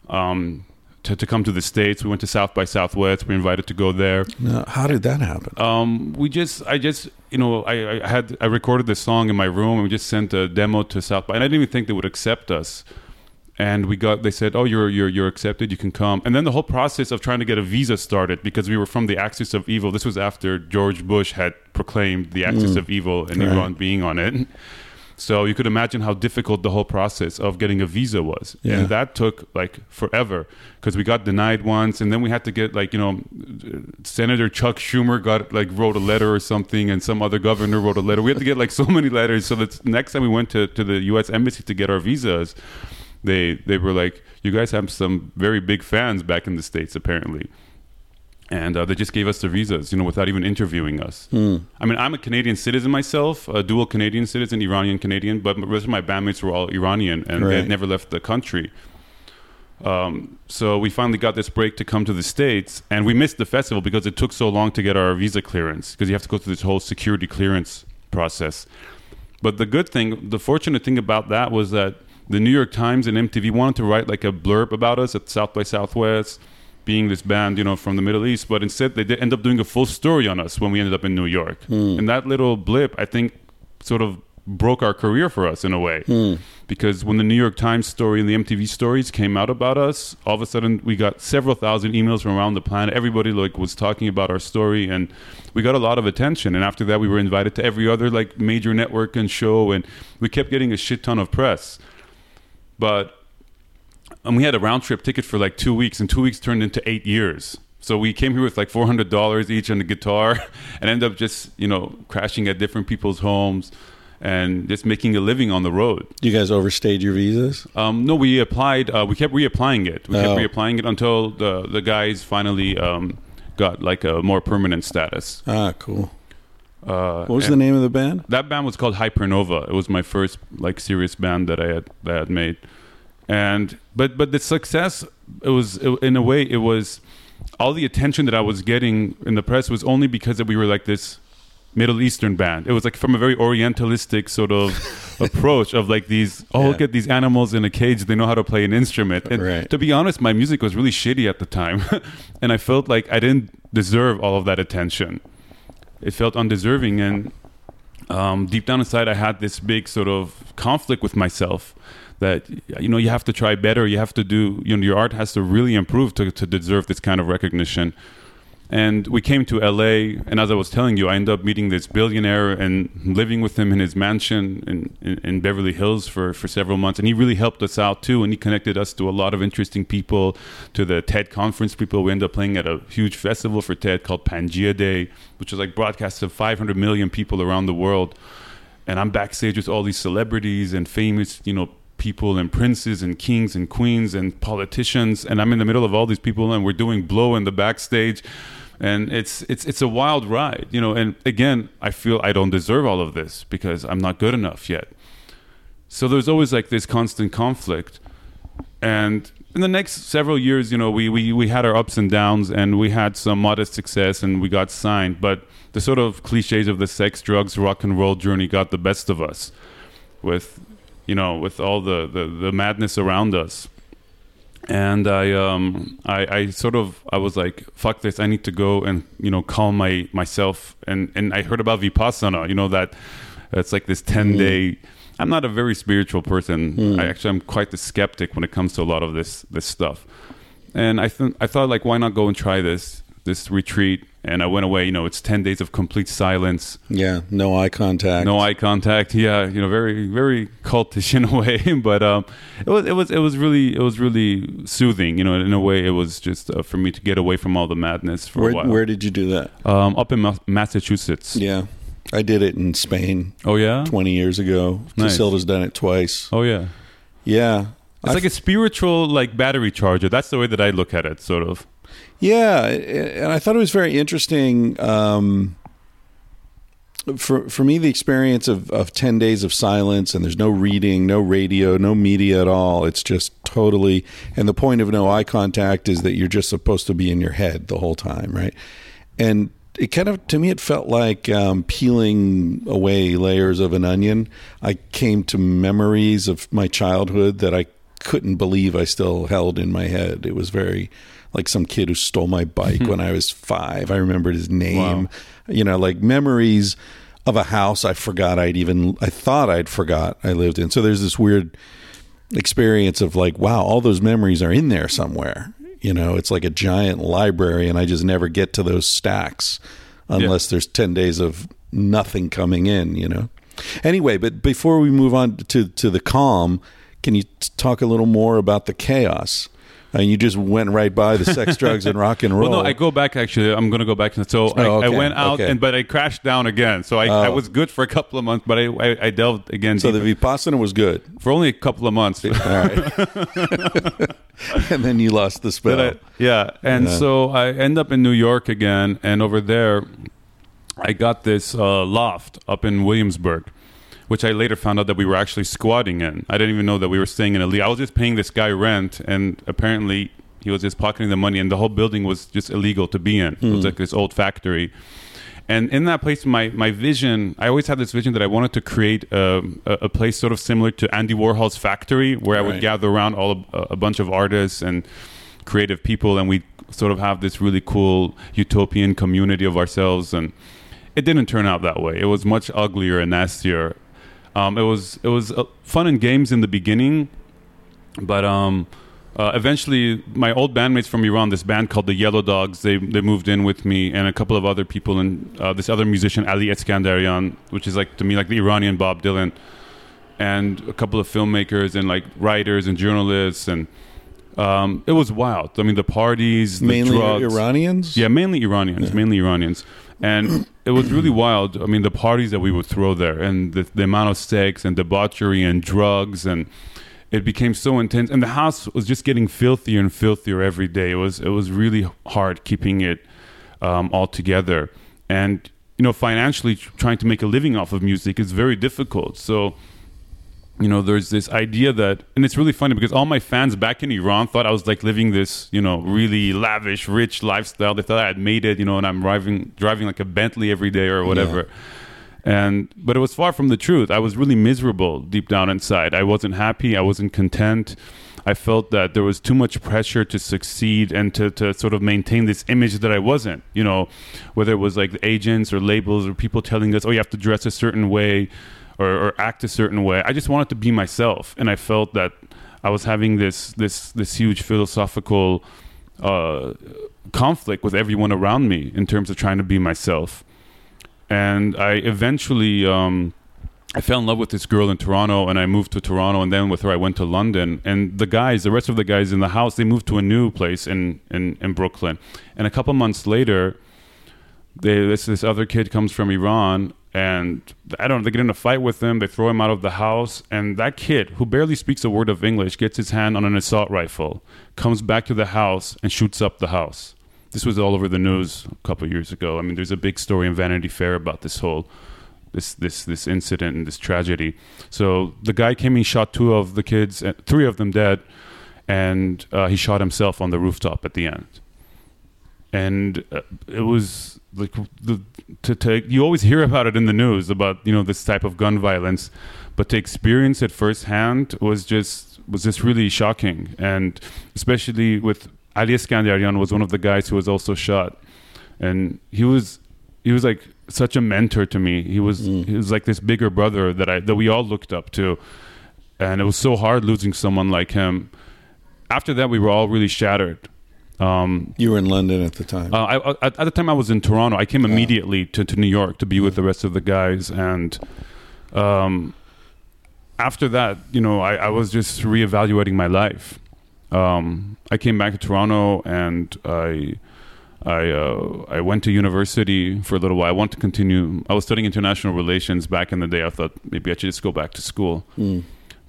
um, to, to come to the States. We went to South by Southwest. We were invited to go there. now, how did that happen Um, we just, I just, you know, I, I had, I recorded this song in my room and we just sent a demo to South by, and I didn't even think they would accept us. And we got, they said, oh, you're, you're, you're accepted, you can come. And then the whole process of trying to get a visa started because we were from the Axis of Evil. This was after George Bush had proclaimed the Axis mm. of Evil and Right. Iran being on it. So you could imagine how difficult the whole process of getting a visa was. Yeah. And that took like forever because we got denied once and then we had to get like, you know, Senator Chuck Schumer got like wrote a letter or something and some other governor wrote a letter. We had to get like so many letters. So that next time we went to, to the US embassy to get our visas, they they were like, you guys have some very big fans back in the States apparently. And uh, they just gave us the visas, you know, without even interviewing us. I mean, I'm a Canadian citizen myself, a dual Canadian citizen, Iranian Canadian, but the rest of my bandmates were all Iranian and they Right. had never left the country. Um, so we finally got this break to come to the States, and we missed the festival because it took so long to get our visa clearance because you have to go through this whole security clearance process. But the good thing, the fortunate thing about that was that the New York Times and MTV wanted to write like a blurb about us at South by Southwest. being this band, you know, from the Middle East, but instead they did end up doing a full story on us when we ended up in New York. Hmm. And that little blip, I think, sort of broke our career for us in a way. Hmm. Because when the New York Times story and the MTV stories came out about us, all of a sudden we got several thousand emails from around the planet. Everybody like was talking about our story and we got a lot of attention. And after that we were invited to every other like major network and show and we kept getting a shit ton of press. But and we had a round trip ticket for like two weeks, and two weeks turned into eight years. So we came here with like four hundred dollars each and a guitar, and ended up just you know crashing at different people's homes, and just making a living on the road. You guys overstayed your visas? Um, no, we applied. Uh, we kept reapplying it. We kept Oh. reapplying it until the the guys finally um, got like a more permanent status. Ah, cool. Uh, What was the name of the band? that band was called Hypernova. It was my first like serious band that I had that I had made, and but but the success it was it, in a way it was all the attention that I was getting in the press was only because that we were like this Middle Eastern band. It was like from a very Orientalistic sort of approach of like these oh look at these animals in a cage they know how to play an instrument. And Right. to be honest, my music was really shitty at the time, and I felt like I didn't deserve all of that attention. It felt undeserving, and um, deep down inside, I had this big sort of conflict with myself that you know you have to try better. You have to do you know your art has to really improve to to deserve this kind of recognition. And we came to LA, and as I was telling you, I ended up meeting this billionaire and living with him in his mansion in, in, in Beverly Hills for, for several months. And he really helped us out too, and he connected us to a lot of interesting people, to the TED conference people. We ended up playing at a huge festival for TED called Pangea Day, which was like broadcast to 500 million people around the world. And I'm backstage with all these celebrities and famous, you know, people and princes and kings and queens and politicians and I'm in the middle of all these people and we're doing blow in the backstage and it's it's it's a wild ride you know and again I feel I don't deserve all of this because I'm not good enough yet. So there's always like this constant conflict. And in the next several years you know we, we we had our ups and downs and we had some modest success and we got signed but the sort of cliches of the sex drugs rock and roll journey got the best of us with you know with all the the, the madness around us and I um I, I sort of I was like fuck this I need to go and you know calm my myself. And and I heard about vipassana you know that it's like this 10 day I'm not a very spiritual person. I actually I'm quite the skeptic when it comes to a lot of this this stuff. And I th- I thought like why not go and try this this retreat and I went away you know it's 10 days of complete silence Yeah, no eye contact. no eye contact yeah you know very very cultish in a way but um it was it was it was really it was really soothing you know in a way it was just uh, for me to get away from all the madness for Where, a while where did you do that? um up in Ma- massachusetts Yeah, I did it in Spain oh yeah 20 years ago. Nice. Casilda's done it twice. oh yeah Yeah. it's I like a spiritual like battery charger that's the way that i look at it sort of Yeah, and I thought it was very interesting. Um, for for me, the experience of, of ten days of silence and there's no reading, no radio, no media at all. It's just totally. And the point of no eye contact is that you're just supposed to be in your head the whole time, right? And it kind of to me it felt like um, peeling away layers of an onion. I came to memories of my childhood that I couldn't believe I still held in my head. It was very like some kid who stole my bike mm-hmm. when I was five. I remembered his name. Wow. You know, like memories of a house I forgot I'd even I thought I'd forgot I lived in. So there's this weird experience of like, wow, all those memories are in there somewhere. You know, it's like a giant library, and I just never get to those stacks unless there's 10 days of nothing coming in, you know? Anyway, but before we move on to, to the calm, can you t- talk a little more about the chaos? And you just went right by the sex, drugs, and rock and roll. Well, no, I go back actually. I'm going to go back. So I, Oh, I went out, okay. and but I crashed down again. So I, I Oh. was good for a couple of months, but I, I, I delved again so the. Vipassana was good. for only a couple of months. All right. and then you lost the spell. I- yeah, and Yeah. so I end up in New York again, and over there, I got this uh, loft up in Williamsburg, which I later found out that we were actually squatting in. I didn't even know that we were staying in a. I was just paying this guy rent, and apparently he was just pocketing the money, and the whole building was just illegal to be in. It was hmm. like this old factory. And in that place, my, my vision, I always had this vision that I wanted to create a, a place sort of similar to Andy Warhol's factory, where I would gather around all a, a bunch of artists and creative people, and we sort of have this really cool utopian community of ourselves, and it didn't turn out that way. It was much uglier and nastier. Um, it was it was uh, fun and games in the beginning, but um, uh, eventually, my old bandmates from Iran, this band called the Yellow Dogs, they they moved in with me and a couple of other people, and uh, this other musician Ali Eskandarian, which is like to me like the Iranian Bob Dylan, and a couple of filmmakers and like writers and journalists, and um, it was wild. I mean, the parties, the Mainly drugs. Iranians. Yeah, mainly Iranians, mainly Iranians. And it was really wild. I mean, the parties that we would throw there and the, the amount of sex and debauchery and drugs and it became so intense and the house was just getting filthier and filthier every day. It was it was really hard keeping it um, all together. And you know, financially trying to make a living off of music is very difficult. So you know, there's this idea that, and it's really funny because all my fans back in Iran thought I was like living this, you know, really lavish, rich lifestyle. They thought I had made it, you know, and I'm driving driving like a Bentley every day or whatever. And but it was far from the truth. I was really miserable deep down inside. I wasn't happy. I wasn't content. I felt that there was too much pressure to succeed and to, to sort of maintain this image that I wasn't. You know, whether it was like the agents or labels or people telling us, "Oh, you have to dress a certain way." Or, or act a certain way. I just wanted to be myself, and I felt that I was having this this this huge philosophical uh, conflict with everyone around me in terms of trying to be myself. And I eventually um, I fell in love with this girl in Toronto, and I moved to Toronto, and then with her I went to London. And the guys, the rest of the guys in the house, they moved to a new place in in, in Brooklyn. And a couple months later, they, this this other kid comes from Iran, and I don't. know, They get in a fight with him. They throw him out of the house, and that kid, who barely speaks a word of English, gets his hand on an assault rifle, comes back to the house, and shoots up the house. This was all over the news a couple years ago. I mean, there's a big story in Vanity Fair about this whole this this this incident and this tragedy. So the guy came and shot two of the kids, uh, three of them dead, and uh, he shot himself on the rooftop at the end. And uh, it was like the to, to you always hear about it in the news about you know this type of gun violence, but to experience it firsthand was just was just really shocking, and especially with Ali Eskandarian was one of the guys who was also shot, and he was he was like such a mentor to me. He was mm. he was like this bigger brother that I that we all looked up to, and it was so hard losing someone like him. After that, we were all really shattered. Um, You were in London at the time. uh, I, I, at the time, I was in Toronto. I came immediately to, to New York to be with the rest of the guys, and um, after that, you know, I, I was just reevaluating my life. Um, I came back to Toronto, and I. I uh, I went to university for a little while. I wanted to continue. I was studying international relations back in the day. I thought maybe I should just go back to school,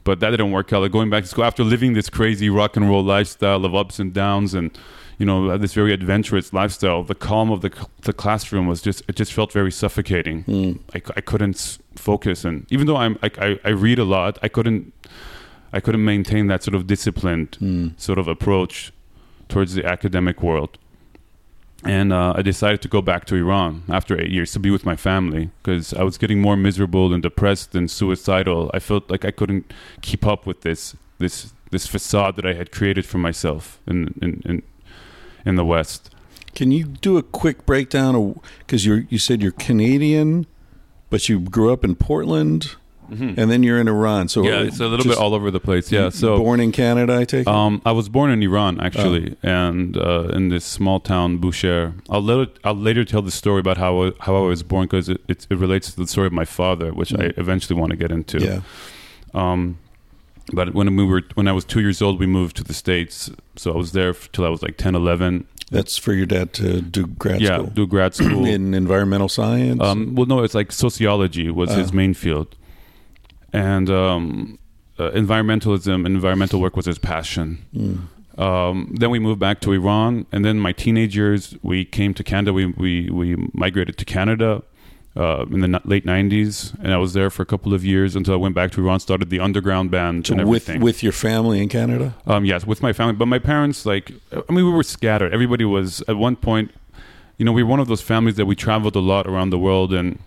but that didn't work out. Like going back to school after living this crazy rock and roll lifestyle of ups and downs, and you know this very adventurous lifestyle. The calm of the the classroom was just it just felt very suffocating. Hmm. I I couldn't focus, and even though I'm I, I, I read a lot, I couldn't I couldn't maintain that sort of disciplined hmm. sort of approach towards the academic world. And uh, I decided to go back to Iran after eight years to be with my family because I was getting more miserable and depressed and suicidal. I felt like I couldn't keep up with this this this facade that I had created for myself in in in, in the West. Can you do a quick breakdown because you you said you're Canadian, but you grew up in Portland, and then you're in Iran. So Mm-hmm. Yeah, it's a little bit all over the place. Yeah, so born in Canada, I take it. Um, I was born in Iran actually, and uh, in this small town Bushehr. I'll later, I'll later tell the story about how I, how I was born because it, it, it relates to the story of my father, which I eventually want to get into. yeah, Um, but when we were when I was two years old, we moved to the states. So I was there till I was like 10, 11. that's for your dad to do grad yeah, school do grad school. in environmental science. Um, well, no, it's like sociology was his Oh. main field, and um, uh, environmentalism and environmental work was his passion. Mm. Um, then we moved back to Iran, and then my teenage years we came to Canada. We we, we migrated to Canada uh, in the late '90s, and I was there for a couple of years until I went back to Iran, started the underground band So and with everything. with your family in Canada. Um, yes, with my family, but my parents, like, I mean, we were scattered. Everybody was at one point. You know, we were one of those families that we traveled a lot around the world, and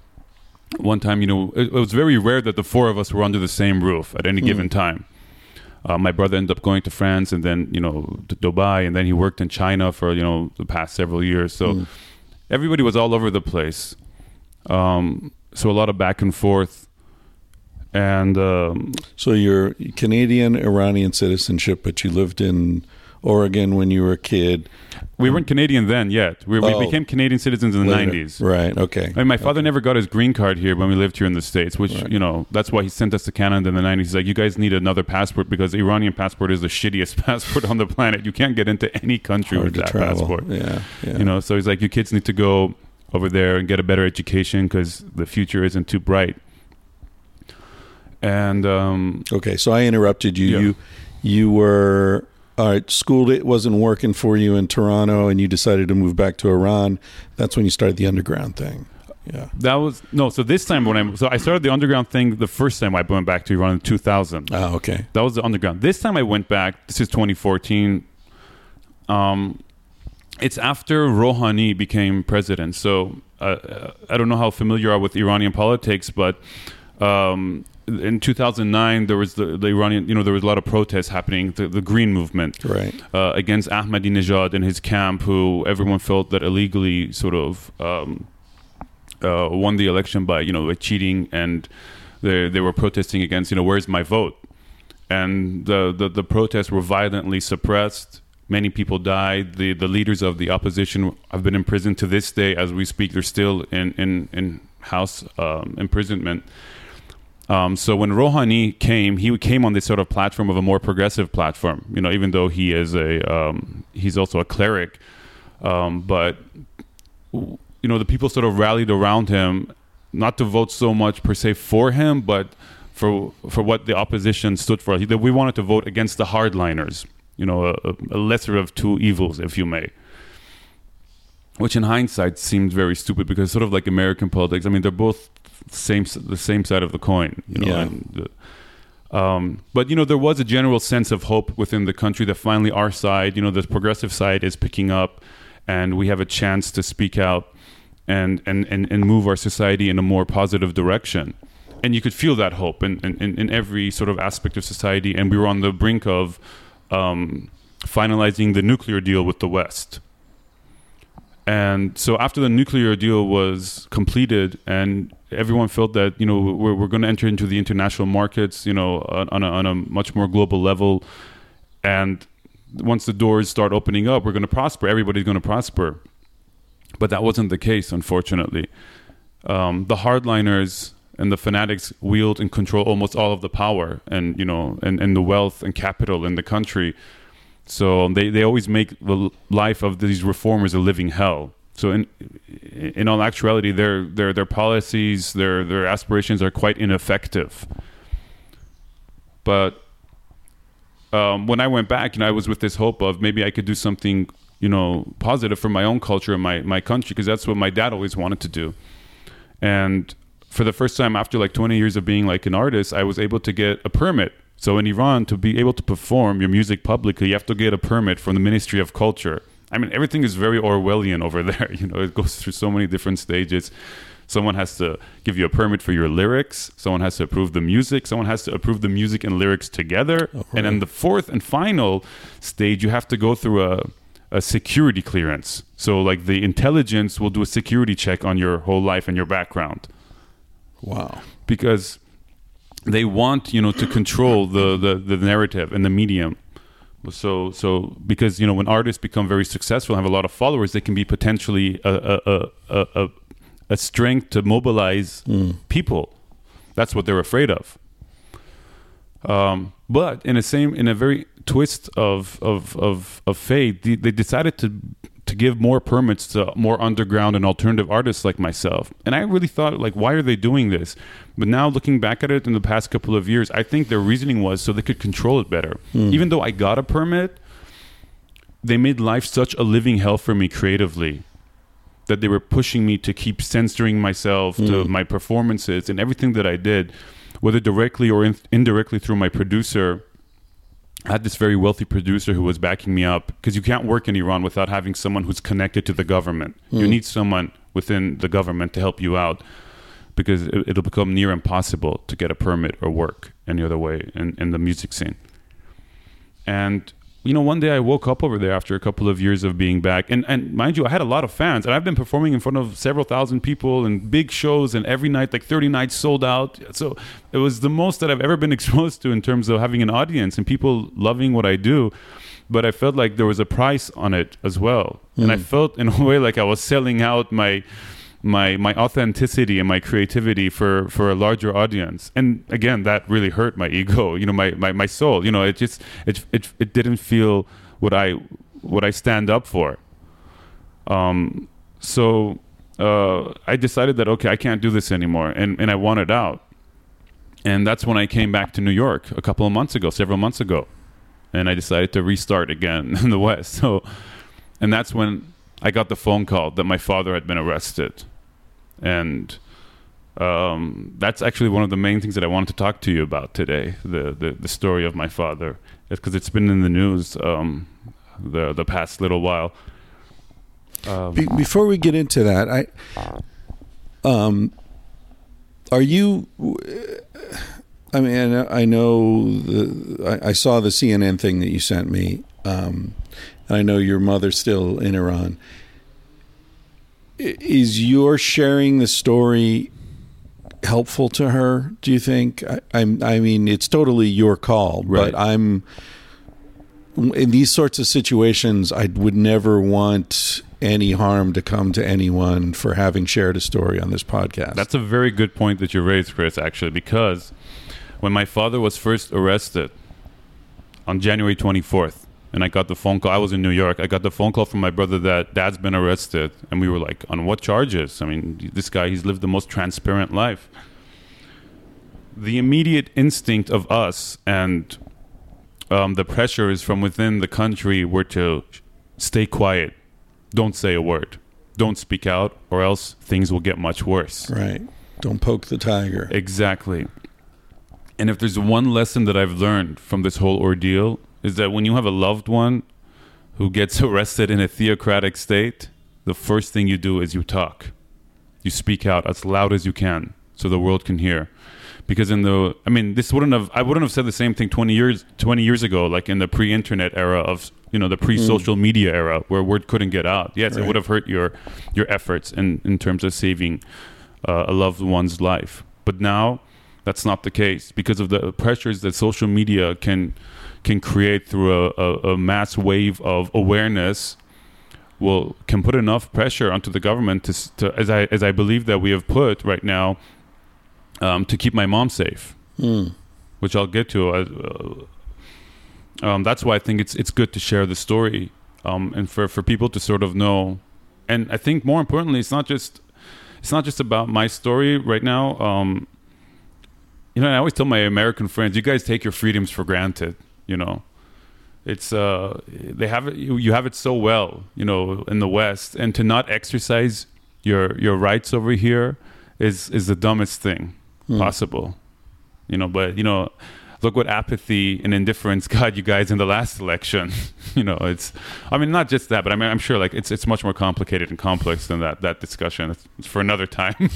one time, you know, it, it was very rare that the four of us were under the same roof at any given time. Uh, my brother ended up going to France and then you know to Dubai, and then he worked in China for you know the past several years. So Mm. everybody was all over the place. Um, so a lot of back and forth, and um, So you're Canadian Iranian citizenship, but you lived in Oregon when you were a kid. we weren't Canadian then yet. We, Oh. we became Canadian citizens in the later. nineties. Right. Okay. I mean, my father never got his green card here when we lived here in the states, which you know that's why he sent us to Canada in the nineties. He's like, you guys need another passport because the Iranian passport is the shittiest passport on the planet. You can't get into any country Hard with to that travel. passport. Yeah. yeah. You know, so he's like, you kids need to go over there and get a better education because the future isn't too bright. And um, Okay, so I interrupted you. Yeah. You you were all right. School it wasn't working for you in Toronto, and you decided to move back to Iran. That's when you started the underground thing. Yeah. that was no. So this time when I so I started the underground thing the first time I went back to Iran in two thousand. Oh, okay. That was the underground. This time I went back. This is 2014. Um, it's after Rouhani became president. So uh, uh, I don't know how familiar you are with Iranian politics, but um, in 2009 there was the, the Iranian. You know, there was a lot of protests happening. The, the Green Movement Right. uh, against Ahmadinejad and his camp, who everyone felt that illegally sort of um, uh, won the election by you know by cheating, and they they were protesting against you know where's my vote, and the the, the protests were violently suppressed. Many people died. The the leaders of the opposition have been imprisoned to this day as we speak. They're still in in in house um, imprisonment. Um, so when Rouhani came, he came on this sort of platform of a more progressive platform. You know, even though he is a um, he's also a cleric, um, but you know the people sort of rallied around him, not to vote so much per se for him, but for for what the opposition stood for. We wanted to vote against the hardliners. You know, a, a lesser of two evils, if you may which in hindsight seemed very stupid because sort of like American politics. I mean, they're both same the same side of the coin, you know. Yeah. And, uh, um, but you know, there was a general sense of hope within the country that finally our side, you know, the progressive side, is picking up, and we have a chance to speak out and and and, and move our society in a more positive direction. And you could feel that hope in, in, in- in every sort of aspect of society. And we were on the brink of um, finalizing the nuclear deal with the West. And so after the nuclear deal was completed, and everyone felt that you know we're, we're going to enter into the international markets, you know, on a, on a much more global level, and once the doors start opening up, we're going to prosper. Everybody's going to prosper, but that wasn't the case, unfortunately. Um, the hardliners and the fanatics wield and control almost all of the power and you know and, and the wealth and capital in the country so they, they always make the life of these reformers a living hell. So in in all actuality, their their their policies, their their aspirations are quite ineffective. But um, when I went back, you know, I was with this hope of maybe I could do something, you know, positive for my own culture and my my country, because that's what my dad always wanted to do. And for the first time after like 20 years of being like an artist, I was able to get a permit. So in Iran, to be able to perform your music publicly, you have to get a permit from the Ministry of Culture. I mean, everything is very Orwellian over there. You know, it goes through so many different stages. Someone has to give you a permit for your lyrics. Someone has to approve the music. Someone has to approve the music and lyrics together. Oh, and then the fourth and final stage, you have to go through a, a security clearance. So, like, the intelligence will do a security check on your whole life and your background Wow. because they want you know to control the, the the narrative and the medium. So so because you know when artists become very successful and have a lot of followers they can be potentially a a a, a, a, strength to mobilize people. That's what they're afraid of. Um, but in a same in a very twist of of of, of fate they, they decided to to give more permits to more underground and alternative artists like myself. And i really thought like why are they doing this? But now looking back at it in the past couple of years i think their reasoning was so they could control it better. Hmm. Even though i got a permit they made life such a living hell for me creatively that they were pushing me to keep censoring myself to hmm. my performances and everything that I did, whether directly or in- indirectly through my producer. I had this very wealthy producer who was backing me up because you can't work in Iran without having someone who's connected to the government. You hmm. need someone within the government to help you out because it, it'll become near impossible to get a permit or work any other way in, in the music scene. and you know, one day I woke up over there after a couple of years of being back, and and mind you, I had a lot of fans, and I've been performing in front of several thousand people and big shows, and every night, like thirty nights sold out. So it was the most that I've ever been exposed to in terms of having an audience and people loving what I do. But I felt like there was a price on it as well, and I hmm. felt in a way like I was selling out my my my authenticity and my creativity for for a larger audience. And again that really hurt my ego you know my my, my soul. You know it just it, it it didn't feel what i what i stand up for. Um so uh i decided that okay i can't do this anymore. And and i wanted out. And that's when i came back to new york a couple of months ago several months ago. And i decided to restart again in the west. So and that's when I got the phone call that my father had been arrested, and um, that's actually one of the main things that I wanted to talk to you about today. The the, the story of my father, because it's been in the news um, the the past little while. Um, Be- before we get into that, I um, are you? I mean, I know, I know the, I, I saw the CNN thing that you sent me, um, and I know your mother's still in Iran. Is your sharing the story helpful to her? Do you think? I, I'm. I mean, it's totally your call, Right. but I'm in these sorts of situations, I would never want any harm to come to anyone for having shared a story on this podcast. That's a very good point that you raised, Chris, actually, because when my father was first arrested on January 24th, and I got the phone call, I was in New York. I got the phone call from my brother that dad's been arrested. And we were like, on what charges? I mean, this guy, he's lived the most transparent life. The immediate instinct of us and um, the pressures from within the country were to stay quiet, don't say a word, don't speak out, or else things will get much worse. right. Don't poke the tiger. Exactly. And if there's one lesson that I've learned from this whole ordeal is that when you have a loved one who gets arrested in a theocratic state, the first thing you do is you talk. You speak out as loud as you can so the world can hear. Because in the I mean this wouldn't have I wouldn't have said the same thing 20 years 20 years ago like in the pre-internet era of you know the pre-social media era where word couldn't get out. Yes, it would have hurt your your efforts in in terms of saving uh, a loved one's life. But now that's not the case because of the pressures that social media can can create through a, a, a mass wave of awareness will can put enough pressure onto the government to, to as I as I believe that we have put right now um, to keep my mom safe, Mm. which I'll get to. Uh, um, that's why I think it's it's good to share the story um, and for, for people to sort of know. And I think more importantly, it's not just it's not just about my story right now. Um, you know, I always tell my American friends, you guys take your freedoms for granted. You know, it's uh, they have it. You, have it so well. You know, in the West, and to not exercise your your rights over here is is the dumbest thing possible. You know, but you know, look what apathy and indifference got you guys in the last election. you know, it's. I mean, not just that, but I mean, I'm sure like it's it's much more complicated and complex than that. That discussion. It's, it's for another time.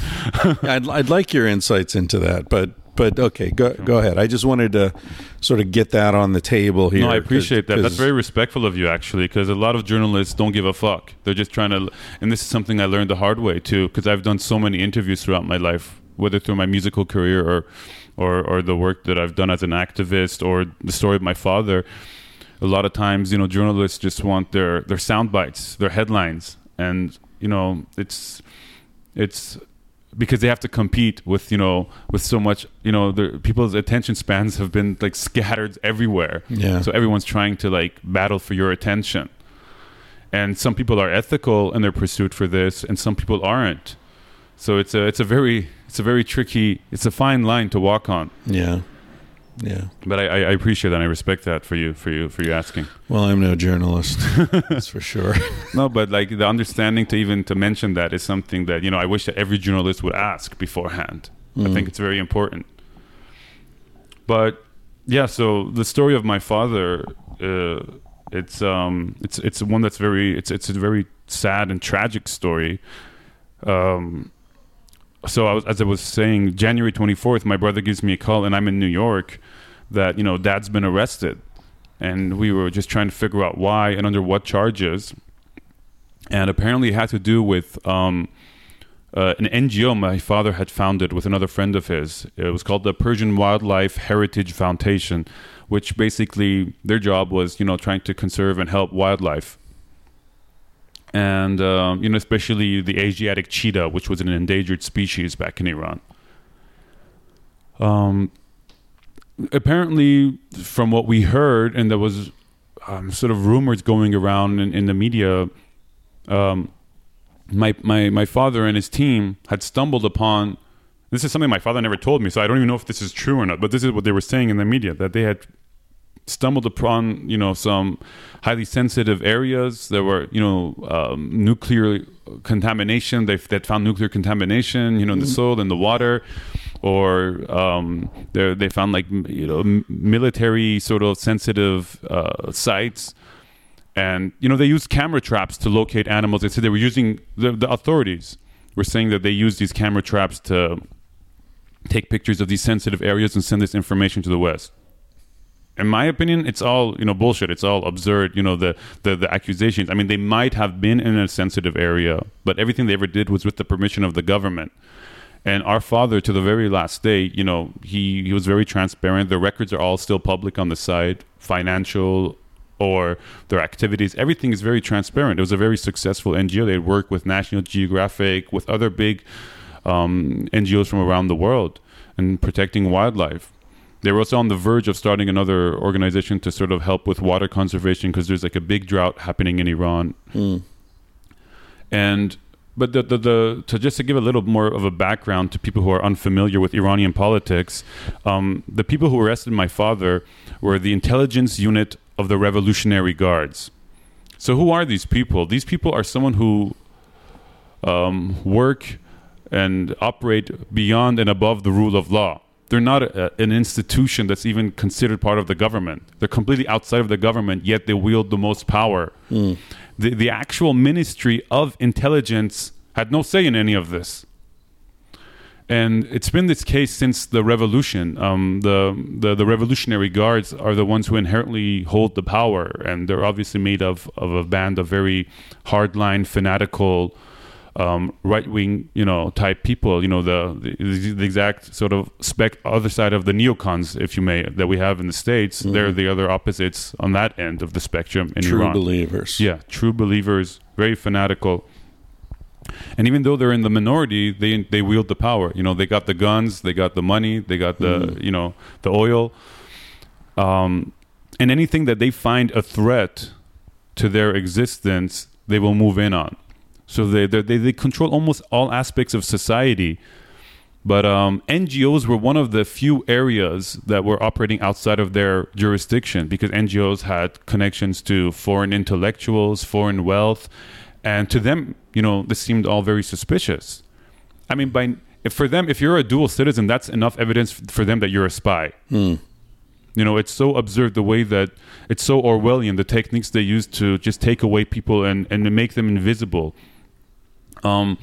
I'd, I'd like your insights into that, but but okay, go go ahead. I just wanted to sort of get that on the table here. No, I appreciate that. 'cause- That's very respectful of you, actually, because a lot of journalists don't give a fuck. They're just trying to, and this is something I learned the hard way too, because I've done so many interviews throughout my life, whether through my musical career or, or, or the work that I've done as an activist or the story of my father. A lot of times, you know, journalists just want their their sound bites, their headlines, and you know, it's it's because they have to compete with you know with so much you know the people's attention spans have been like scattered everywhere. Yeah. so everyone's trying to like battle for your attention. And some people are ethical in their pursuit for this and some people aren't. So it's a it's a very it's a very tricky it's a fine line to walk on. Yeah, yeah. but I, I appreciate that and I respect that for you for you for you asking. Well, I'm no journalist, that's for sure. no but like the understanding to even to mention that is something that you know I wish that every journalist would ask beforehand. I think it's very important. But yeah so the story of my father uh, it's um it's it's one that's very it's it's a very sad and tragic story. Um so I was, as I was saying, January 24th, my brother gives me a call, and I'm in New York. That you know, Dad's been arrested, and we were just trying to figure out why and under what charges. And apparently, it had to do with um, uh, an NGO my father had founded with another friend of his. It was called the Persian Wildlife Heritage Foundation, which basically their job was, you know, trying to conserve and help wildlife. And um, you know, especially the Asiatic cheetah, which was an endangered species back in Iran. Um, apparently, from what we heard, and there was um, sort of rumors going around in, in the media. Um, my, my my father and his team had stumbled upon this is something my father never told me so i don't even know if this is true or not but this is what they were saying in the media that they had stumbled upon you know some highly sensitive areas there were you know um, nuclear contamination they they found nuclear contamination you know in the soil in the water or um, they they found like you know military sort of sensitive uh, sites and you know they used camera traps to locate animals. They said they were using the, the authorities were saying that they used these camera traps to take pictures of these sensitive areas and send this information to the West. In my opinion, it's all you know bullshit. It's all absurd. You know the, the the accusations. I mean, they might have been in a sensitive area, but everything they ever did was with the permission of the government. And our father, to the very last day, you know, he he was very transparent. The records are all still public on the site, financial, or their activities. Everything is very transparent. It was a very successful NGO. They worked with National Geographic, with other big um, NGOs from around the world, and protecting wildlife. They were also on the verge of starting another organization to sort of help with water conservation because there's like a big drought happening in Iran. And but the, the, the to just to give a little more of a background to people who are unfamiliar with Iranian politics, um, the people who arrested my father were the intelligence unit of the Revolutionary Guards. So who are these people? These people are someone who um, work and operate beyond and above the rule of law. They're not a, an institution that's even considered part of the government. They're completely outside of the government, yet they wield the most power. The, the actual Ministry of Intelligence had no say in any of this. And it's been this case since the revolution. Um, the, the the Revolutionary Guards are the ones who inherently hold the power, and they're obviously made of, of a band of very hardline, fanatical, um, right wing, you know, type people. You know, the, the the exact sort of spec other side of the neocons, if you may, that we have in the states. They're the other opposites on that end of the spectrum in True Iran. believers. Yeah, true believers, very fanatical. And even though they're in the minority, they they wield the power. You know, they got the guns, they got the money, they got the you know the oil, um, and anything that they find a threat to their existence, they will move in on. So they they they, control almost all aspects of society. But um, NGOs were one of the few areas that were operating outside of their jurisdiction because NGOs had connections to foreign intellectuals, foreign wealth, and to them, you know, this seemed all very suspicious. I mean, by if for them, if you're a dual citizen, that's enough evidence for them that you're a spy. You know, it's so absurd the way that it's so Orwellian, the techniques they use to just take away people and, and make them invisible. Um,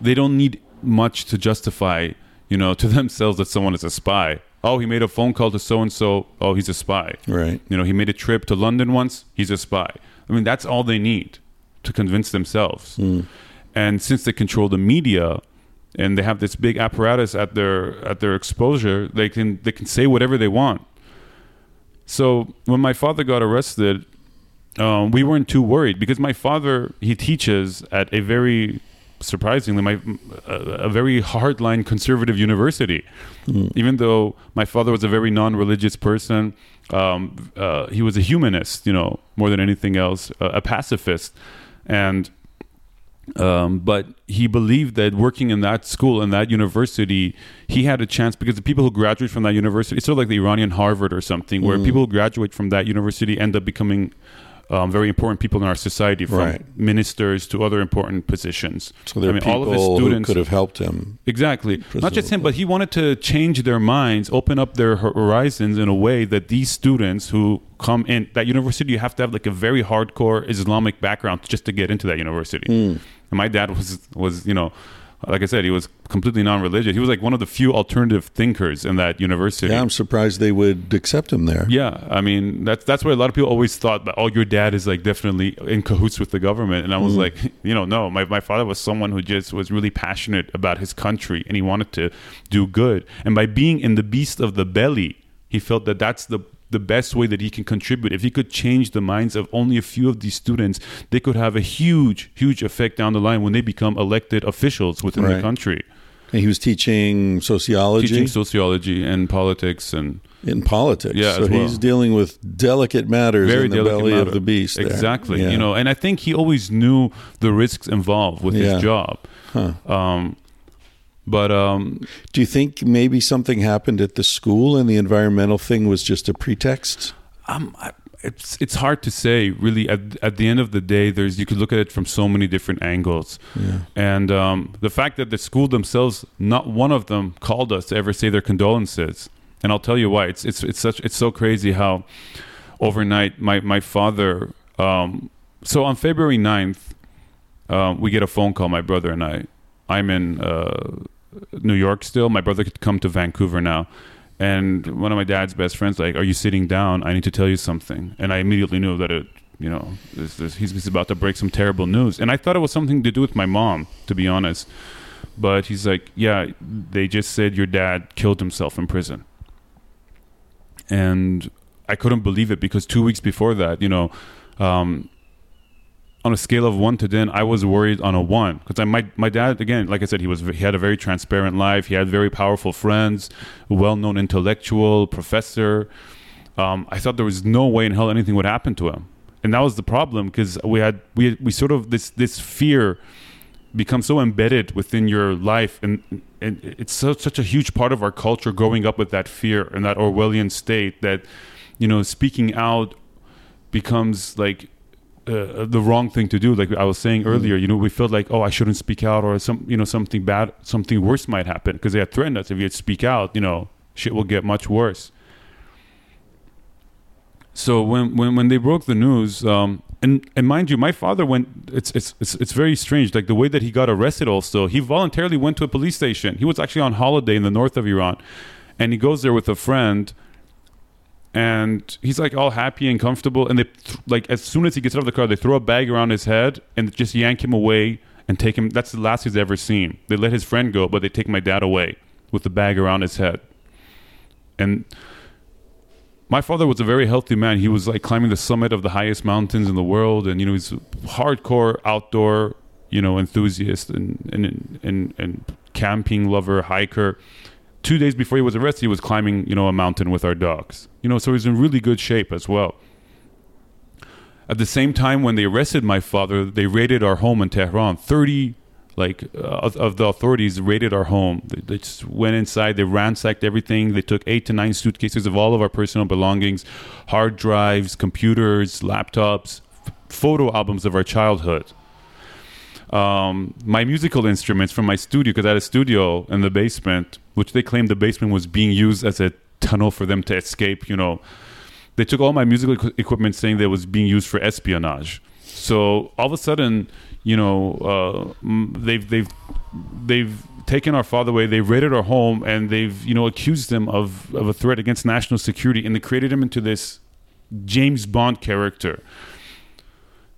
they don't need much to justify, you know, to themselves that someone is a spy. Oh, he made a phone call to so and so. Oh, he's a spy. Right. You know, he made a trip to London once. He's a spy. I mean, that's all they need to convince themselves. And since they control the media and they have this big apparatus at their at their exposure, they can they can say whatever they want. So when my father got arrested, um, we weren't too worried because my father he teaches at a very surprisingly my a, a very hardline conservative university. Even though my father was a very non-religious person, um, uh, he was a humanist, you know, more than anything else, a, a pacifist, and um, but he believed that working in that school in that university, he had a chance because the people who graduate from that university, it's sort of like the Iranian Harvard or something, where people who graduate from that university end up becoming um, very important people in our society, from Right. ministers to other important positions. So there I mean, people all of his who students could have helped him. Exactly. Not just him, but he wanted to change their minds, open up their horizons in a way that these students who come in that university, you have to have like a very hardcore Islamic background just to get into that university. And my dad was was you know like I said, he was completely non-religious. He was like one of the few alternative thinkers in that university. Yeah, I'm surprised they would accept him there. Yeah, I mean that's that's why a lot of people always thought that oh your dad is like definitely in cahoots with the government, and I was mm-hmm. like you know no my my father was someone who just was really passionate about his country and he wanted to do good, and by being in the beast of the belly, he felt that that's the the best way that he can contribute. If he could change the minds of only a few of these students, they could have a huge, huge effect down the line when they become elected officials within the country, And he was teaching sociology teaching sociology and politics and in politics. Yeah, so well. he's dealing with delicate matters very in the delicate belly matter. of the beast. there. Exactly. Yeah. You know, and I think he always knew the risks involved with Yeah. his job. Um, but um, Do you think maybe something happened at the school and the environmental thing was just a pretext? um, I, it's it's hard to say. Really, at at the end of the day, there's you could look at it from so many different angles. And um, the fact that the school themselves, not one of them called us to ever say their condolences. And I'll tell you why. It's it's it's such it's so crazy how overnight my my father. Um, so on February 9th, um, we get a phone call. My brother and I. I'm in uh, New York still. My brother could come to Vancouver now. And one of my dad's best friends, like, "Are you sitting down? I need to tell you something." And I immediately knew that it, you know, this, this, he's, he's about to break some terrible news. And I thought it was something to do with my mom, to be honest. But he's like, "Yeah, they just said your dad killed himself in prison." And I couldn't believe it because two weeks before that, you know, um, on a scale of one to ten, I was worried on a one because my my dad again, like I said, he was he had a very transparent life. He had very powerful friends, well-known intellectual, professor. Um, I thought there was no way in hell anything would happen to him, and that was the problem because we had we we sort of this this fear becomes so embedded within your life and and it's so, such a huge part of our culture growing up with that fear and that Orwellian state that you know speaking out becomes like uh, the wrong thing to do. Like I was saying earlier you know we felt like oh I shouldn't speak out or some you know something bad something worse might happen because they had threatened us. If you had speak out you know shit will get much worse. So when when when they broke the news um and and mind you my father went it's it's it's, it's very strange. Like the way that he got arrested also he voluntarily went to a police station. He was actually on holiday in the north of iran and he goes there with a friend and he's like all happy and comfortable and they th- like as soon as he gets out of the car they throw a bag around his head and just yank him away and take him that's the last he's ever seen they let his friend go but they take my dad away with the bag around his head and my father was a very healthy man. He was like climbing the summit of the highest mountains in the world, and you know he's hardcore outdoor, you know, enthusiast and and and, and camping lover, hiker. Two days before he was arrested, he was climbing, you know, a mountain with our dogs. You know, so he's in really good shape as well. At the same time, when they arrested my father, they raided our home in Tehran. Thirty like uh, of, of the authorities raided our home. They, they just went inside. They ransacked everything. They took eight to nine suitcases of all of our personal belongings, hard drives, computers, laptops, f- photo albums of our childhood. Um, my musical instruments from my studio, because I had a studio in the basement, which they claimed the basement was being used as a tunnel for them to escape. You know, they took all my musical equipment, saying that it was being used for espionage. So all of a sudden, you know, uh, they've they've they've taken our father away. They raided our home, and they've you know accused him of of a threat against national security, and they created him into this James Bond character.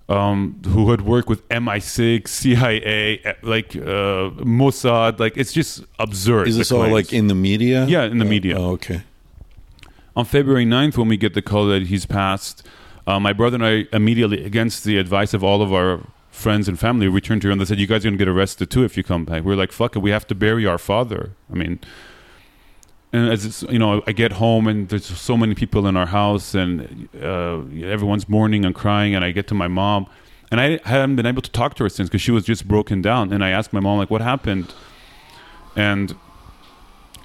Um, who had worked with MI6, CIA, like uh, Mossad, like it's just absurd. Is this all like in the media? Yeah, in the Oh, media. Oh, okay. on February 9th, when we get the call that he's passed, uh, my brother and I immediately, against the advice of all of our friends and family, returned here and they said, "You guys are gonna get arrested too if you come back." We're like, "Fuck it, we have to bury our father." I mean, and as it's, you know, I get home and there's so many people in our house and uh, everyone's mourning and crying, and I get to my mom. And I haven't been able to talk to her since because she was just broken down. And I asked my mom, like, what happened? And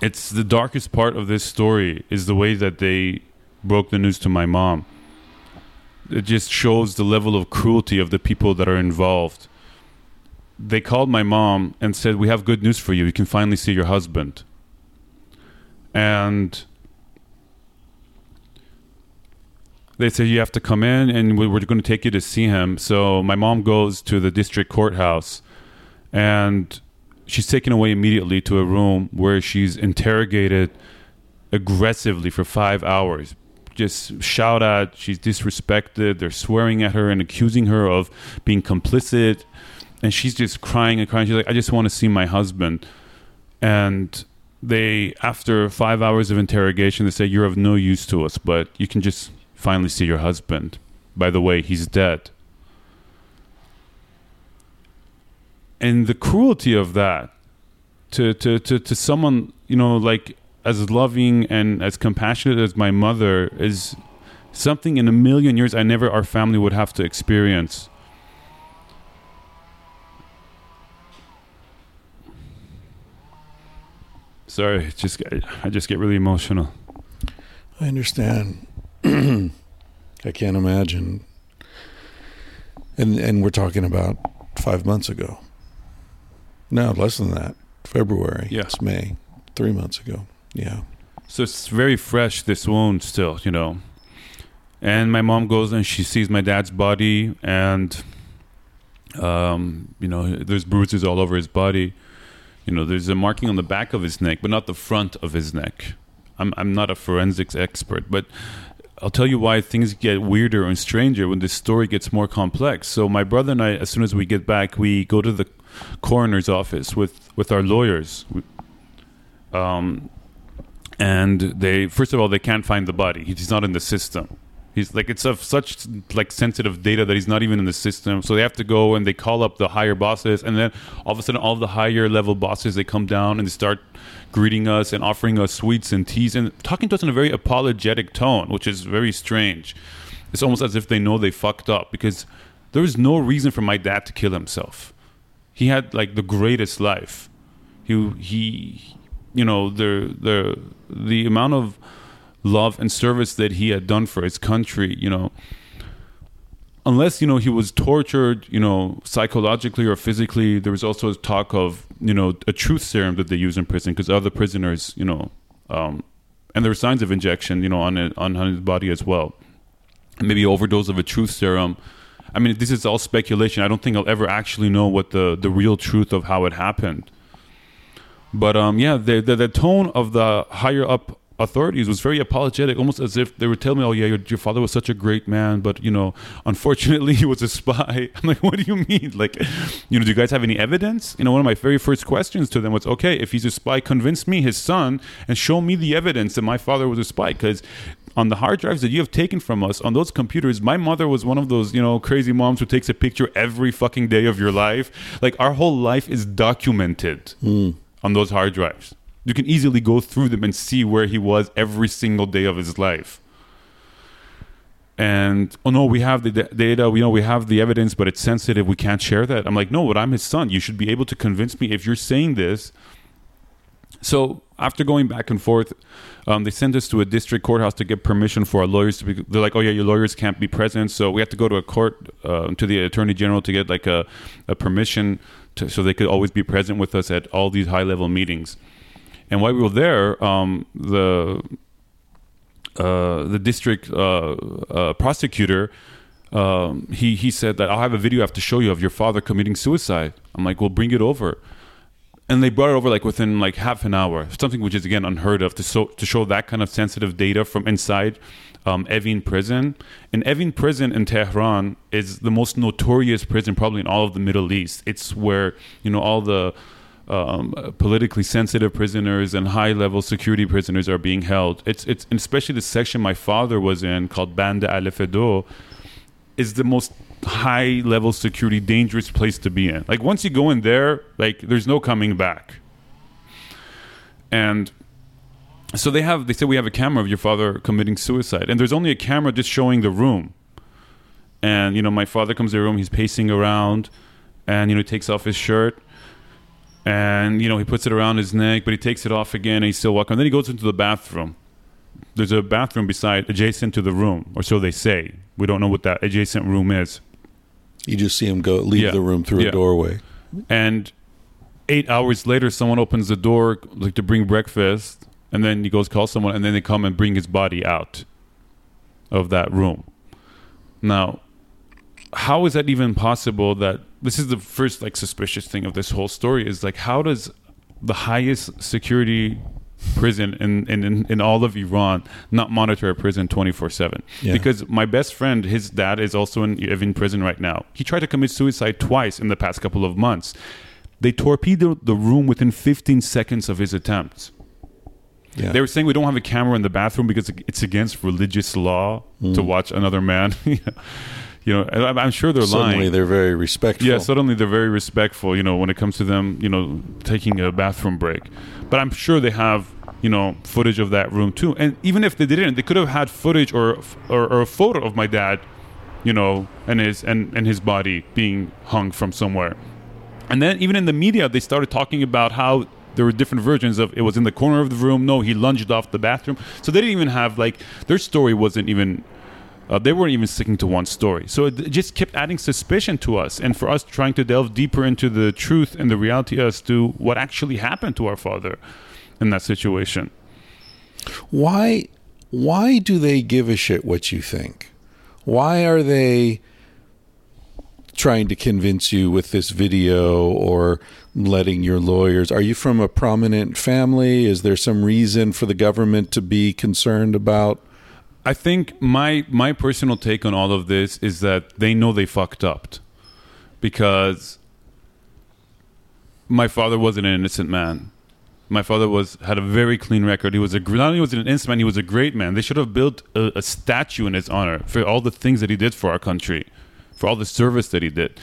it's the darkest part of this story is the way that they broke the news to my mom. It just shows the level of cruelty of the people that are involved. They called my mom and said, "We have good news for you. You can finally see your husband." And they said you have to come in and we- we're going to take you to see him. So my mom goes to the district courthouse and she's taken away immediately to a room where she's interrogated aggressively for five hours. Just shout at, she's disrespected, they're swearing at her and accusing her of being complicit. And she's just crying and crying. She's like, I just want to see my husband. And they, after five hours of interrogation, they say, You're of no use to us, but you can just finally see your husband. By the way, he's dead. and the cruelty of that to, to, to, to someone you know like as loving and as compassionate as my mother is something in a million years I never our family would have to experience. Sorry, just I just get really emotional. I understand. I can't imagine. And and we're talking about five months ago. No, less than that. February. Yeah. It's May. Three months ago. Yeah. So it's very fresh, this wound still, you know. And my mom goes and she sees my dad's body, and, um, you know, there's bruises all over his body. You know, there's a marking on the back of his neck, but not the front of his neck. I'm, I'm not a forensics expert, but I'll tell you why things get weirder and stranger when this story gets more complex. So my brother and I, as soon as we get back, we go to the coroner's office with with our lawyers. Um, and they first of all they can't find the body. He's not in the system. He's like it's of such like sensitive data that he's not even in the system. So they have to go and they call up the higher bosses, and then all of a sudden all the higher level bosses they come down and they start greeting us and offering us sweets and teas and talking to us in a very apologetic tone, which is very strange. It's almost as if they know they fucked up because there was no reason for my dad to kill himself he had like the greatest life. He he, you know, the the the amount of love and service that he had done for his country, you know. Unless you know he was tortured, you know, psychologically or physically, there was also talk of you know a truth serum that they use in prison because other prisoners, you know, um, and there were signs of injection, you know, on on his body as well. Maybe overdose of a truth serum I mean, this is all speculation. I don't think I'll ever actually know what the the real truth of how it happened. But um, yeah, the, the, the tone of the higher up authorities was very apologetic, almost as if they were telling me, "Oh yeah, your, your father was such a great man, but you know, unfortunately, he was a spy." I'm like, "What do you mean? Like, you know, do you guys have any evidence?" You know, one of my very first questions to them was, "Okay, if he's a spy, convince me, his son, and show me the evidence that my father was a spy." Because on the hard drives that you have taken from us on those computers my mother was one of those you know crazy moms who takes a picture every fucking day of your life like our whole life is documented mm. on those hard drives you can easily go through them and see where he was every single day of his life and oh no we have the data we know we have the evidence but it's sensitive we can't share that i'm like no but i'm his son you should be able to convince me if you're saying this so after going back and forth, um, they sent us to a district courthouse to get permission for our lawyers to be. They're like, "Oh yeah, your lawyers can't be present," so we have to go to a court uh, to the attorney general to get like a, a permission to, so they could always be present with us at all these high level meetings. And while we were there, um, the uh, the district uh, uh prosecutor. Um, he he said that I'll have a video I have to show you of your father committing suicide. I'm like, well, bring it over and they brought it over like within like half an hour, something which is again unheard of to show to show that kind of sensitive data from inside um, Evin prison. And Evin prison in Tehran is the most notorious prison probably in all of the Middle East. It's where you know all the um, politically sensitive prisoners and high level security prisoners are being held. It's it's especially the section my father was in called Banda Al Fedo is the most high level security, dangerous place to be in. Like once you go in there, like there's no coming back. And so they have they said we have a camera of your father committing suicide, and there's only a camera just showing the room. And you know, my father comes to the room, he's pacing around, and you know, he takes off his shirt, and you know, he puts it around his neck, but he takes it off again, and he's still walking. And then he goes into the bathroom. There's a bathroom beside, adjacent to the room, or so they say. We don't know what that adjacent room is. You just see him go leave yeah. the room through yeah. a doorway. And eight hours later, someone opens the door like to bring breakfast, and then he goes call someone, and then they come and bring his body out of that room. Now, how is that even possible that this is the first like suspicious thing of this whole story is like how does the highest security prison in, in, in, all of Iran not monitor a prison 24 7 Yeah. because my best friend his dad is also in, in prison right now he tried to commit suicide twice in the past couple of months they torpedoed the room within 15 seconds of his attempts Yeah. they were saying we don't have a camera in the bathroom because it's against religious law Mm. to watch another man you know I'm, I'm sure they're Suddenly lying they're very respectful. yeah, suddenly they're very respectful, you know, when it comes to them, you know, taking a bathroom break. But I'm sure they have, you know, footage of that room too. And even if they didn't, they could have had footage or or, or a photo of my dad, you know, and his and, and his body being hung from somewhere. And then even in the media, they started talking about how there were different versions of it was in the corner of the room. No, he lunged off the bathroom. So they didn't even have like their story wasn't even. Uh, they weren't even sticking to one story. So it just kept adding suspicion to us, and for us trying to delve deeper into the truth and the reality as to what actually happened to our father in that situation. why why do they give a shit what you think? Why are they trying to convince you with this video or letting your lawyers are you from a prominent family? Is there some reason for the government to be concerned about I think my my personal take on all of this is that they know they fucked up because my father wasn't an innocent man. My father was had a very clean record. He was a not only was an innocent man, he was a great man. They should have built a, a statue in his honor for all the things that he did for our country, for all the service that he did.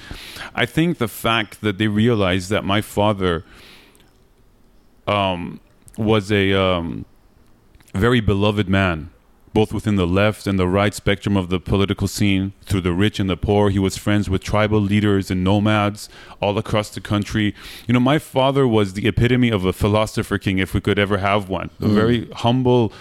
I think the fact that they realized that my father um, was a um, very beloved man, both within the left and the right spectrum of the political scene, through the rich and the poor. He was friends with tribal leaders and nomads all across the country. You know, my father was the epitome of a philosopher king, if we could ever have one. A mm. very humble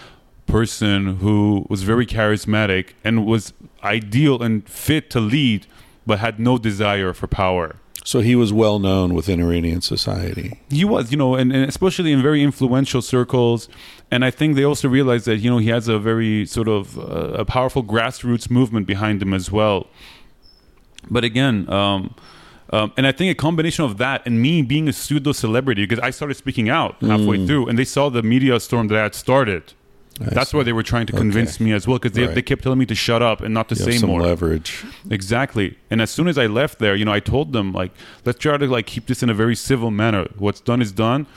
person who was very charismatic and was ideal and fit to lead, but had no desire for power. So he was well known within Iranian society. He was, you know, and, and especially in very influential circles. And I think they also realized that, you know, he has a very sort of uh, a powerful grassroots movement behind him as well. But again, um, um, and I think a combination of that and me being a pseudo celebrity, because I started speaking out halfway through, and they saw the media storm that I had started. I That's why they were trying to convince Okay. me as well, because they, Right. they kept telling me to shut up and not to You say some more. leverage. Exactly. And as soon as I left there, you know, I told them like, let's try to like keep this in a very civil manner. What's done is done.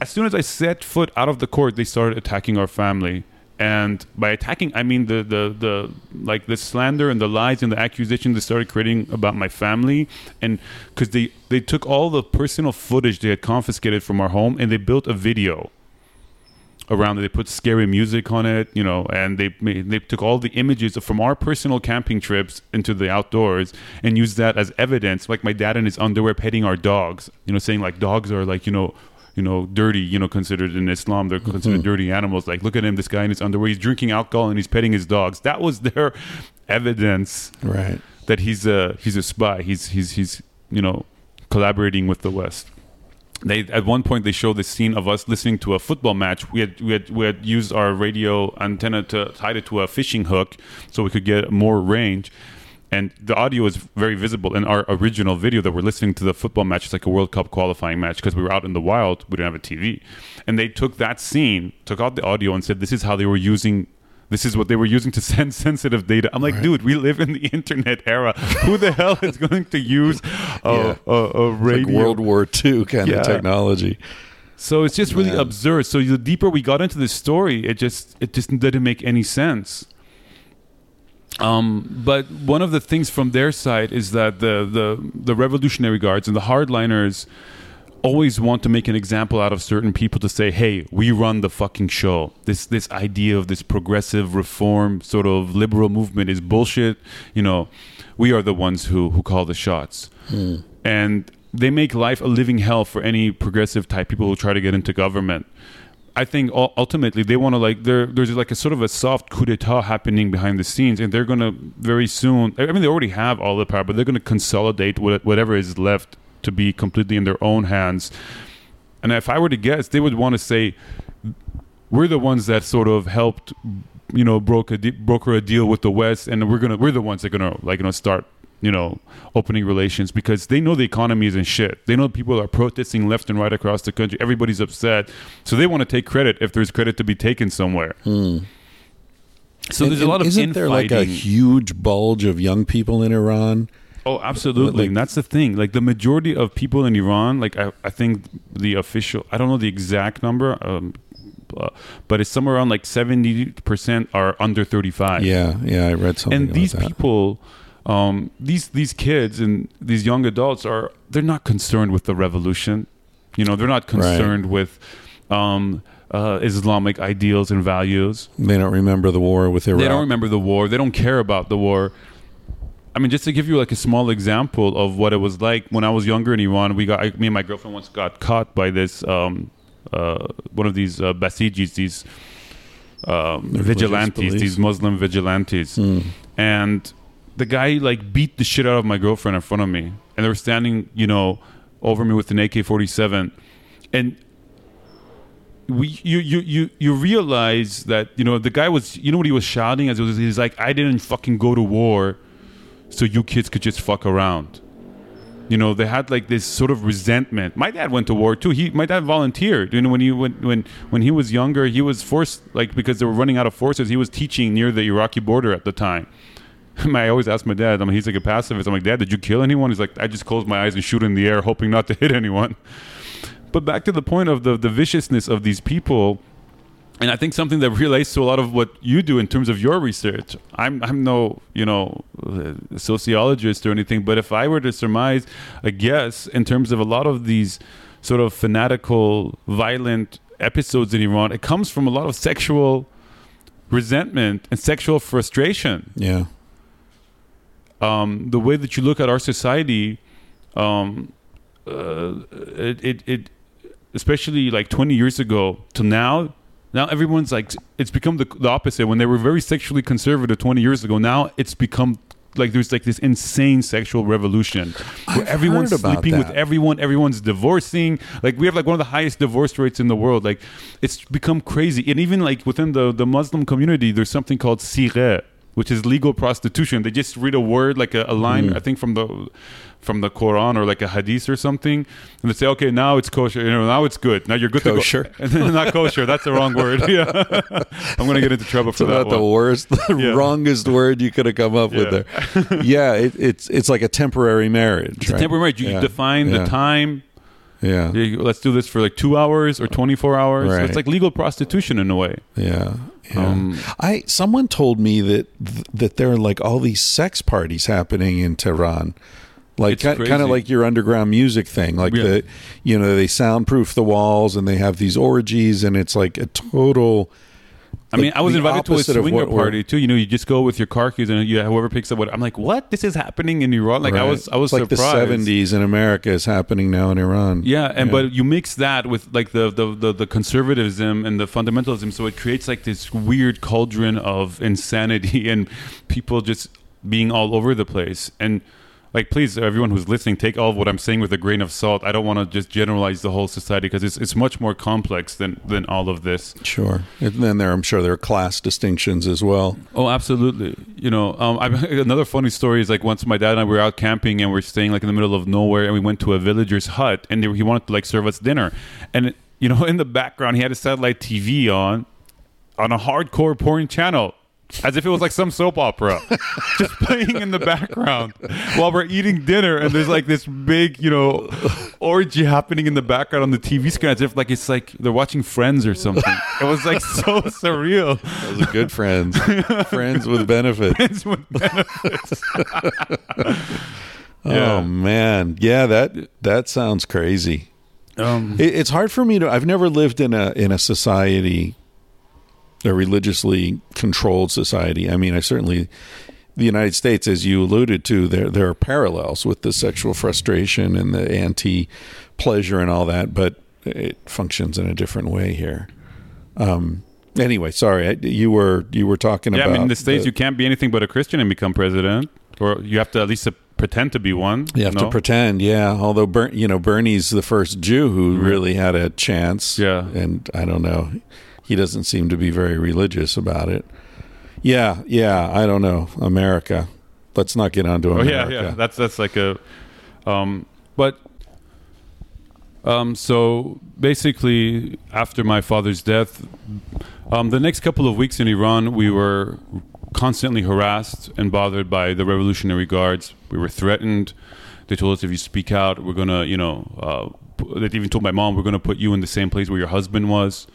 As soon as I set foot out of the court, they started attacking our family. And by attacking, I mean the the the like the slander and the lies and the accusations they started creating about my family, and because they they took all the personal footage they had confiscated from our home and they built a video around it. They put scary music on it, you know, and they made, they took all the images from our personal camping trips into the outdoors and used that as evidence. Like my dad in his underwear petting our dogs, you know, saying like dogs are like you know. You know, dirty. You know, considered in Islam, they're considered mm-hmm. dirty animals. Like, look at him, this guy in his underwear. He's drinking alcohol and he's petting his dogs. That was their evidence Right. that he's a he's a spy. He's he's he's you know collaborating with the West. They at one point they showed the scene of us listening to a football match. We had we had we had used our radio antenna to tie it to a fishing hook so we could get more range. And the audio is very visible in our original video that we're listening to the football match. It's like a World Cup qualifying match because we were out in the wild. We didn't have a TV. And they took that scene, took out the audio, and said, This is how they were using this is what they were using to send sensitive data. I'm like, dude, we live in the internet era. Who the hell is going to use a, Yeah. a, a Like radio? World War II kind Yeah. of technology. so it's just really Man. absurd. So the deeper we got into this story, it just it just didn't make any sense. Um, but one of the things from their side is that the the the Revolutionary Guards and the hardliners always want to make an example out of certain people to say, "Hey, we run the fucking show." This this idea of this progressive reform sort of liberal movement is bullshit. You know, we are the ones who who call the shots, hmm. and they make life a living hell for any progressive type people who try to get into government. I think ultimately they want to like there. There's like a sort of a soft coup d'état happening behind the scenes, and they're gonna very soon. I mean, they already have all the power, but they're gonna consolidate whatever is left to be completely in their own hands. And if I were to guess, they would want to say, "We're the ones that sort of helped, you know, broke a de- broker a deal with the West, and we're gonna we're the ones that are gonna like you know start." you know, opening relations because they know the economy is in shit. They know people are protesting left and right across the country. Everybody's upset, so they want to take credit if there's credit to be taken somewhere. Hmm. So there's a lot of isn't there like a huge bulge of young people in Iran? Oh, absolutely. Like- and that's the thing. Like the majority of people in Iran, like I, I think the official, I don't know the exact number, um, uh, but it's somewhere around like 70% are under 35. Yeah, yeah, I read something. and these that. people, um, these, these kids and these young adults are, they're not concerned with the revolution. You know, they're not concerned with, um, uh, Islamic ideals and values. they don't remember the war with Iraq. They don't remember the war. They don't care about the war. I mean, just to give you like a small example of what it was like when I was younger in Iran, we got I, me and my girlfriend once got caught by this um, uh, one of these uh, Basijis, these um, vigilantes, police. these Muslim vigilantes, Hmm. and the guy like beat the shit out of my girlfriend in front of me, and they were standing, you know, over me with an AK forty seven, and we you you you you realize that you know the guy was you know what he was shouting as it was he's like I didn't fucking go to war so you kids could just fuck around. You know, they had like this sort of resentment. My dad went to war too. He my dad volunteered. You know, when he when when when he was younger, he was forced like because they were running out of forces, he was teaching near the Iraqi border at the time. I always ask my dad, I mean, he's like a pacifist. I'm like, Dad, did you kill anyone? He's like, I just close my eyes and shoot in the air, hoping not to hit anyone. But back to the point of the, the viciousness of these people, and I think something that relates to a lot of what you do in terms of your research. I'm I'm no you know uh, sociologist or anything, but if I were to surmise a guess in terms of a lot of these sort of fanatical, violent episodes in Iran, it comes from a lot of sexual resentment and sexual frustration Yeah, um, the way that you look at our society, um, uh, it, it, it, especially like 20 years ago to now, now everyone's like, it's become the, the opposite. When they were very sexually conservative 20 years ago, now it's become like there's like this insane sexual revolution where I've everyone's sleeping with everyone, everyone's divorcing. Like we have like one of the highest divorce rates in the world. Like it's become crazy. And even like within the, the Muslim community, there's something called sigheh, which is legal prostitution. They just read a word like a, a line, Mm. I think from the from the Quran or like a hadith or something, and they say, okay, now it's kosher. You know, now it's good. Now you're good Kosher. to go. And then not kosher. That's the wrong word. Yeah, I'm gonna get into trouble it's for that the worst, the Yeah. wrongest word you could have come up with there. yeah, it, it's it's like a temporary marriage. It's a temporary marriage. You Yeah. define Yeah. the time. Yeah, Let's do this for like two hours or 24 hours. So it's like legal prostitution in a way. yeah. yeah. Um, I someone told me that that there are like all these sex parties happening in Tehran. Like kind of like your underground music thing, like Yeah. the, you know, they soundproof the walls and they have these orgies, and it's like a total. I mean, like I was invited to a swinger party too. You know, you just go with your car keys and you, whoever picks up what I'm like, what? This is happening in Iran? Like I was, I was It's like surprised. the seventies in America is happening now in Iran. Yeah, and but you mix that with like the, the the the conservatism and the fundamentalism, so it creates like this weird cauldron of insanity and people just being all over the place. And like, please, everyone who's listening, take all of what I'm saying with a grain of salt. I don't want to just generalize the whole society because it's it's much more complex than than all of this. Sure. And then there, I'm sure there are class distinctions as well. Oh, absolutely. You know, um, I, another funny story is like once my dad and I were out camping and we're staying like in the middle of nowhere, and we went to a villager's hut, and they, he wanted to like serve us dinner, and you know, in the background he had a satellite TV on, on a hardcore porn channel. As if it was like some soap opera, just playing in the background while we're eating dinner, and there's like this big, you know, orgy happening in the background on the TV screen, as if like it's like they're watching Friends or something. It was like so surreal. Those are good friends. friends with benefits. Friends with benefits. Oh man. Yeah, that that sounds crazy. Um, It, it's hard for me to I've never lived in a in a society a religiously controlled society. I mean, I certainly the United States, as you alluded to, there there are parallels with the sexual frustration and the anti pleasure and all that, but it functions in a different way here. Um. Anyway, sorry, I, you were you were talking about yeah, I mean, in the states, the- you can't be anything but a Christian and become president, or you have to at least pretend to be one. You have to pretend, yeah. Although, Ber- you know, Bernie's the first Jew who really had a chance. Yeah. and I don't know, he doesn't seem to be very religious about it. Yeah, yeah. I don't know, America. let's not get onto Oh America. yeah, yeah. That's that's like a, um, but, um, so basically, after my father's death, um, the next couple of weeks in Iran, we were constantly harassed and bothered by the Revolutionary Guards. We were threatened. They told us if you speak out, we're gonna, you know, uh, they even told my mom we're gonna put you in the same place where your husband was.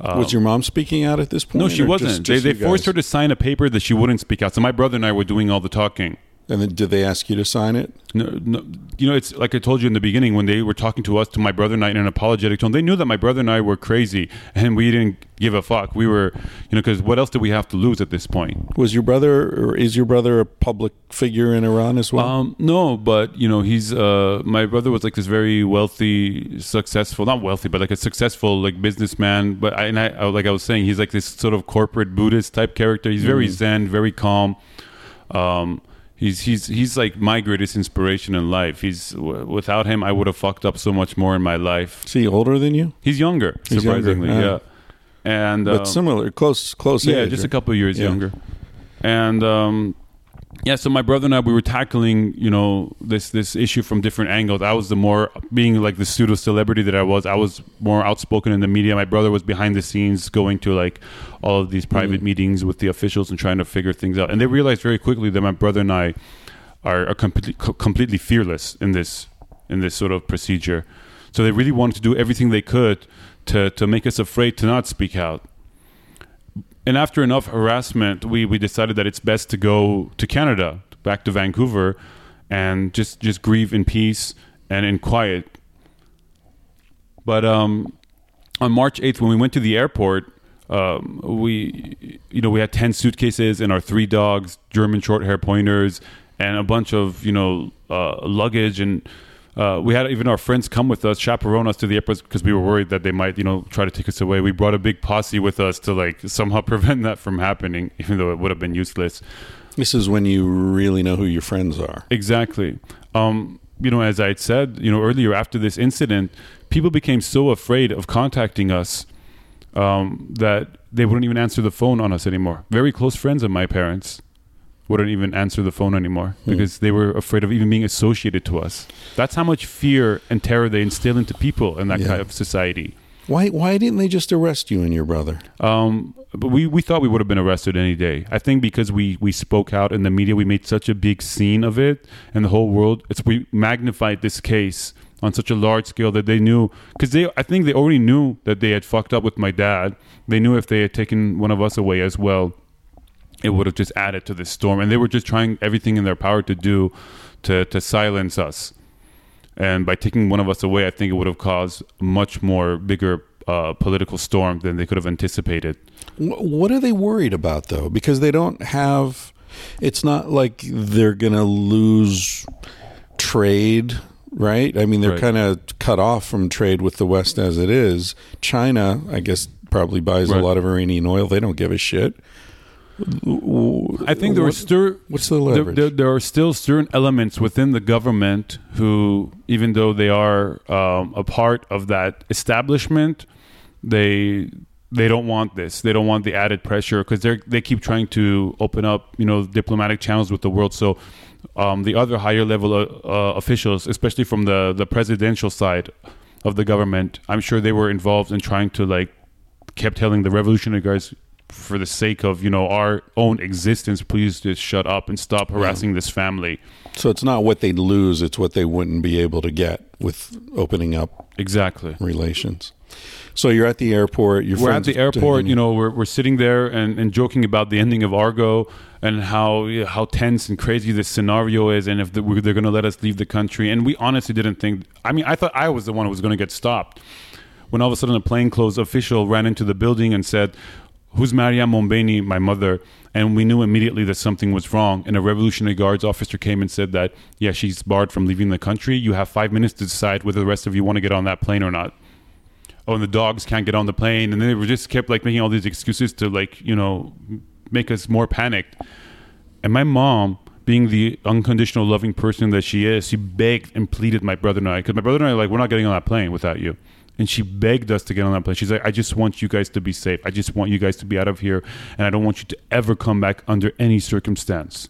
Um, was your mom speaking out at this point? No, she wasn't. just- they they forced her to sign a paper that she wouldn't speak out. So my brother and I were doing all the talking. And then did they ask you to sign it? No, no, you know, it's like I told you in the beginning when they were talking to us, to my brother and I in an apologetic tone. They knew that my brother and I were crazy, and we didn't give a fuck. We were, you know, because what else did we have to lose at this point? Was your brother or is your brother a public figure in Iran as well? Um, no, but you know, he's uh, my brother was like this very wealthy, successful, not wealthy, but like a successful like businessman. But I, and I, I like I was saying, he's like this sort of corporate Buddhist type character. He's very zen, very calm. Um, he's he's he's like my greatest inspiration in life. He's w- without him, I would have fucked up so much more in my life. is he older than you? He's younger, He's younger, surprisingly, yeah. yeah. And But um, similar, close, close yeah, age. just a couple of years Yeah. younger. And um, yeah, so my brother and I we were tackling, you know, this this issue from different angles. I was the more being like the pseudo celebrity that I was. I was more outspoken in the media. My brother was behind the scenes, going to like all of these private mm-hmm. meetings with the officials and trying to figure things out. And they realized very quickly that my brother and I are, are completely co- completely fearless in this in this sort of procedure. So they really wanted to do everything they could to to make us afraid to not speak out and after enough harassment, we, we decided that it's best to go to Canada, back to Vancouver, and just, just grieve in peace and in quiet. But um, on March 8th, when we went to the airport, um, we you know we had 10 suitcases and our three dogs, German short hair pointers, and a bunch of you know uh, luggage and. Uh, we had even our friends come with us, chaperone us to the airport because we were worried that they might, you know, try to take us away. We brought a big posse with us to like somehow prevent that from happening, even though it would have been useless. This is when you really know who your friends are. Exactly. Um, you know, as I had said, you know, earlier after this incident, people became so afraid of contacting us um, that they wouldn't even answer the phone on us anymore. Very close friends of my parents wouldn't even answer the phone anymore because they were afraid of even being associated to us. That's how much fear and terror they instill into people in that Yeah. kind of society. Why? Why didn't they just arrest you and your brother? Um, but we, we thought we would have been arrested any day. I think because we, we spoke out in the media, we made such a big scene of it, and the whole world. It's we magnified this case on such a large scale that they knew because they I think they already knew that they had fucked up with my dad. They knew if they had taken one of us away as well, it would have just added to this storm, and they were just trying everything in their power to do to to silence us. And by taking one of us away, I think it would have caused much more bigger uh, political storm than they could have anticipated. What are they worried about though? Because they don't have. It's not like they're going to lose trade, right? I mean, they're Right. kind of cut off from trade with the West as it is. China, I guess, probably buys a lot of Iranian oil. They don't give a shit. I think there are What- still What's the there, leverage? there, there are still certain elements within the government who, even though they are um, a part of that establishment, they they don't want this. They don't want the added pressure because they they keep trying to open up, you know, diplomatic channels with the world. So. Um, the other higher level uh, uh, officials, especially from the, the presidential side of the government, I'm sure they were involved in trying to like kept telling the revolutionary guards for the sake of you know our own existence please just shut up and stop harassing this family so it's not what they'd lose; it's what they wouldn't be able to get with opening up exactly relations. So you're at the airport. Your we're at the airport you know we're, we're sitting there and, and joking about the ending of argo and how yeah, how tense and crazy this scenario is and if the, they're going to let us leave the country and we honestly didn't think i mean i thought i was the one who was going to get stopped when all of a sudden a plainclothes official ran into the building and said who's Maryam Mombeini, my mother? And we knew immediately that something was wrong. And a Revolutionary Guards officer came and said that, yeah, she's barred from leaving the country. You have five minutes to decide whether the rest of you want to get on that plane or not. Oh, and the dogs can't get on the plane. And they were just kept like making all these excuses to like, you know, make us more panicked. And my mom, being the unconditional loving person that she is, she begged and pleaded my brother and I, because my brother and I like, we're not getting on that plane without you. And she begged us to get on that plane. She's like, I just want you guys to be safe. I just want you guys to be out of here. And I don't want you to ever come back under any circumstance.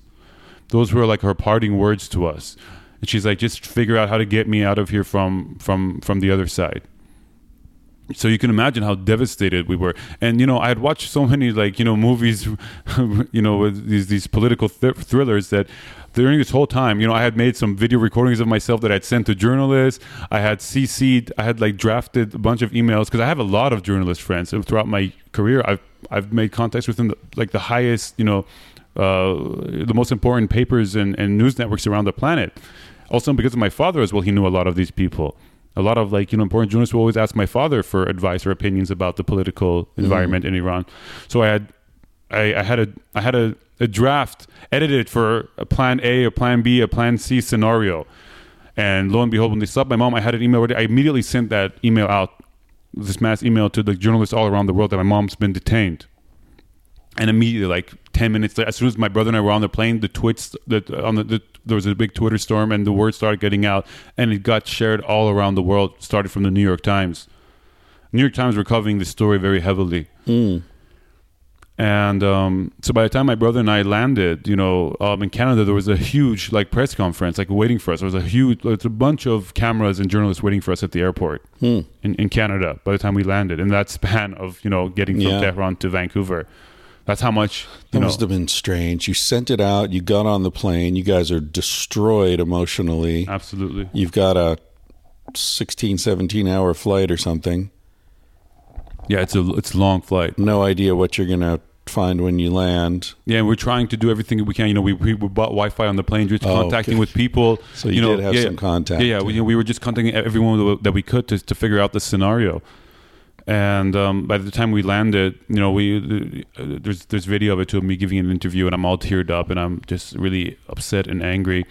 those were like her parting words to us. And she's like, just figure out how to get me out of here from from from the other side. So you can imagine how devastated we were. And you know, I had watched so many like you know movies, you know, with these these political th- thrillers that during this whole time, you know, I had made some video recordings of myself that I'd sent to journalists. I had CC'd, I had like drafted a bunch of emails because I have a lot of journalist friends and throughout my career. I've I've made contacts with them like the highest, you know, uh, the most important papers and, and news networks around the planet. Also, because of my father as well, he knew a lot of these people. A lot of like you know important journalists will always ask my father for advice or opinions about the political environment in Iran. So I had I, I had a I had a, a draft edited for a plan A, a plan B, a plan C scenario. And lo and behold, when they stopped my mom, I had an email ready. I immediately sent that email out, this mass email to the journalists all around the world that my mom's been detained. And immediately, like ten minutes later, as soon as my brother and I were on the plane, the tweets that on the, the there was a big Twitter storm, and the word started getting out, and it got shared all around the world. Started from the New York Times. New York Times were covering the story very heavily. Hmm. And um, so by the time my brother and I landed, you know, um, in Canada, there was a huge like press conference, like waiting for us. There was a huge, it's a bunch of cameras and journalists waiting for us at the airport in, in Canada. By the time we landed, in that span of you know getting from Yeah. Tehran to Vancouver, that's how much That know. must have been strange. You sent it out. You got on the plane. You guys are destroyed emotionally. Absolutely. You've got a 16, 17 hour flight or something. Yeah, it's a it's a long flight. No idea what you're going to find when you land. Yeah, and we're trying to do everything we can. You know, we we, we bought Wi-Fi on the plane, just Oh, contacting okay. with people. So you know, did have yeah, some contact. Yeah, yeah. We, you know, we were just contacting everyone that we could to to figure out the scenario. And um, by the time we landed, you know, we uh, there's there's video of it to me giving an interview, and I'm all teared up, and I'm just really upset and angry.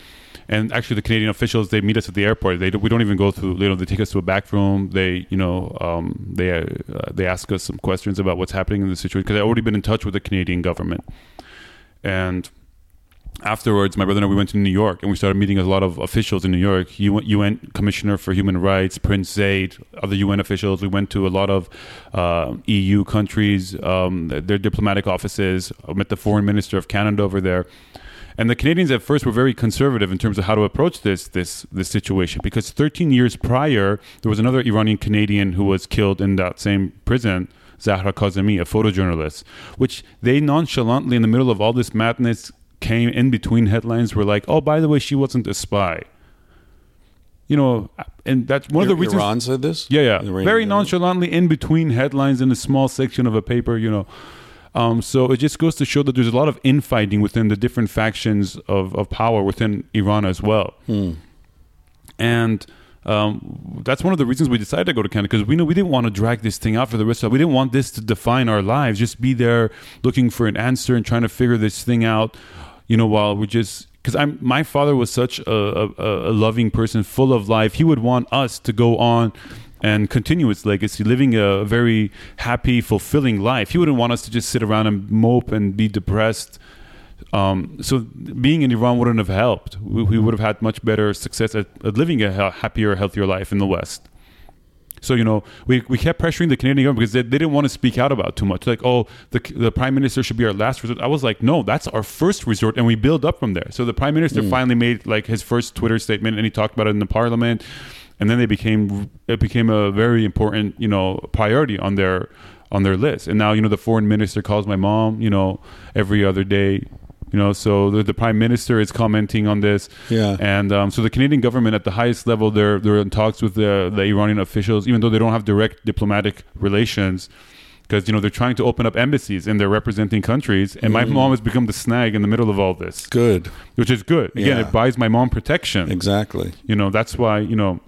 And actually, the Canadian officials they meet us at the airport. They we don't even go through. You know, they take us to a back room. They you know um, they uh, they ask us some questions about what's happening in the situation because I've already been in touch with the Canadian government, and afterwards, my brother and I, we went to New York and we started meeting a lot of officials in New York. UN, UN Commissioner for Human Rights, Prince Zaid, other UN officials. We went to a lot of uh, EU countries, um, their diplomatic offices. I met the foreign minister of Canada over there. And the Canadians at first were very conservative in terms of how to approach this this this situation because 13 years prior there was another Iranian Canadian who was killed in that same prison, Zahra Kazemi, a photojournalist, which they nonchalantly in the middle of all this madness came in between headlines were like, "Oh, by the way, she wasn't a spy." You know, and that's one of the reasons Iran said this? yeah, yeah. Very nonchalantly in between headlines in a small section of a paper, you know. Um, so it just goes to show that there's a lot of infighting within the different factions of, of power within Iran as well. And um, that's one of the reasons we decided to go to Canada because we know we didn't want to drag this thing out for the rest of. We didn't want this to define our lives. Just be there looking for an answer and trying to figure this thing out. You know, while we just because I'm my father was such a, a, a loving person, full of life. He would want us to go on and continue its legacy, living a very happy, fulfilling life. He wouldn't want us to just sit around and mope and be depressed. Um, so being in Iran wouldn't have helped. We, we would have had much better success at, at living a ha- happier, healthier life in the West. So you know, we, we kept pressuring the Canadian government because they, they didn't want to speak out about too much. Like, oh, the the prime minister should be our last resort. I was like, no, that's our first resort, and we build up from there. So the prime minister finally made like his first Twitter statement, and he talked about it in the parliament, and then they became it became a very important you know priority on their on their list. And now you know the foreign minister calls my mom, you know, every other day. You know, so the, the prime minister is commenting on this, Yeah. and um, so the Canadian government at the highest level, they're they're in talks with the the Iranian officials, even though they don't have direct diplomatic relations, because you know they're trying to open up embassies and they're representing countries. And my mom has become the snag in the middle of all this, Good. which is good. Again, Yeah. it buys my mom protection. Exactly. You know, that's why you know.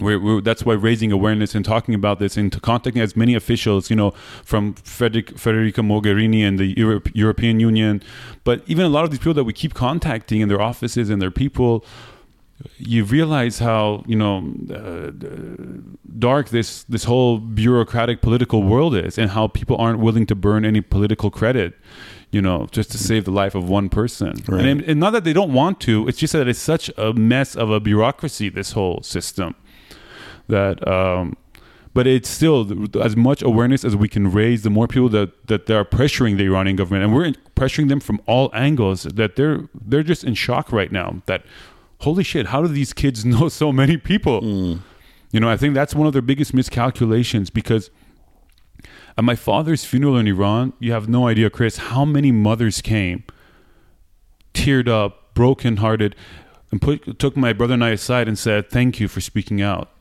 We're, we're, that's why raising awareness and talking about this and to contacting as many officials, you know, from Frederic, Federica Mogherini and the Europe, European Union, but even a lot of these people that we keep contacting in their offices and their people, you realize how you know uh, dark this this whole bureaucratic political world is, and how people aren't willing to burn any political credit, you know, just to save the life of one person. Right. And, and not that they don't want to; it's just that it's such a mess of a bureaucracy. This whole system that um, but it's still as much awareness as we can raise. The more people that that they are pressuring the Iranian government, and we're pressuring them from all angles, that they're they're just in shock right now. That holy shit, how do these kids know so many people? You know, I think that's one of their biggest miscalculations because at my father's funeral in Iran, you have no idea, Chris, how many mothers came, teared up, broken hearted and put, took my brother and I aside and said, "Thank you for speaking out."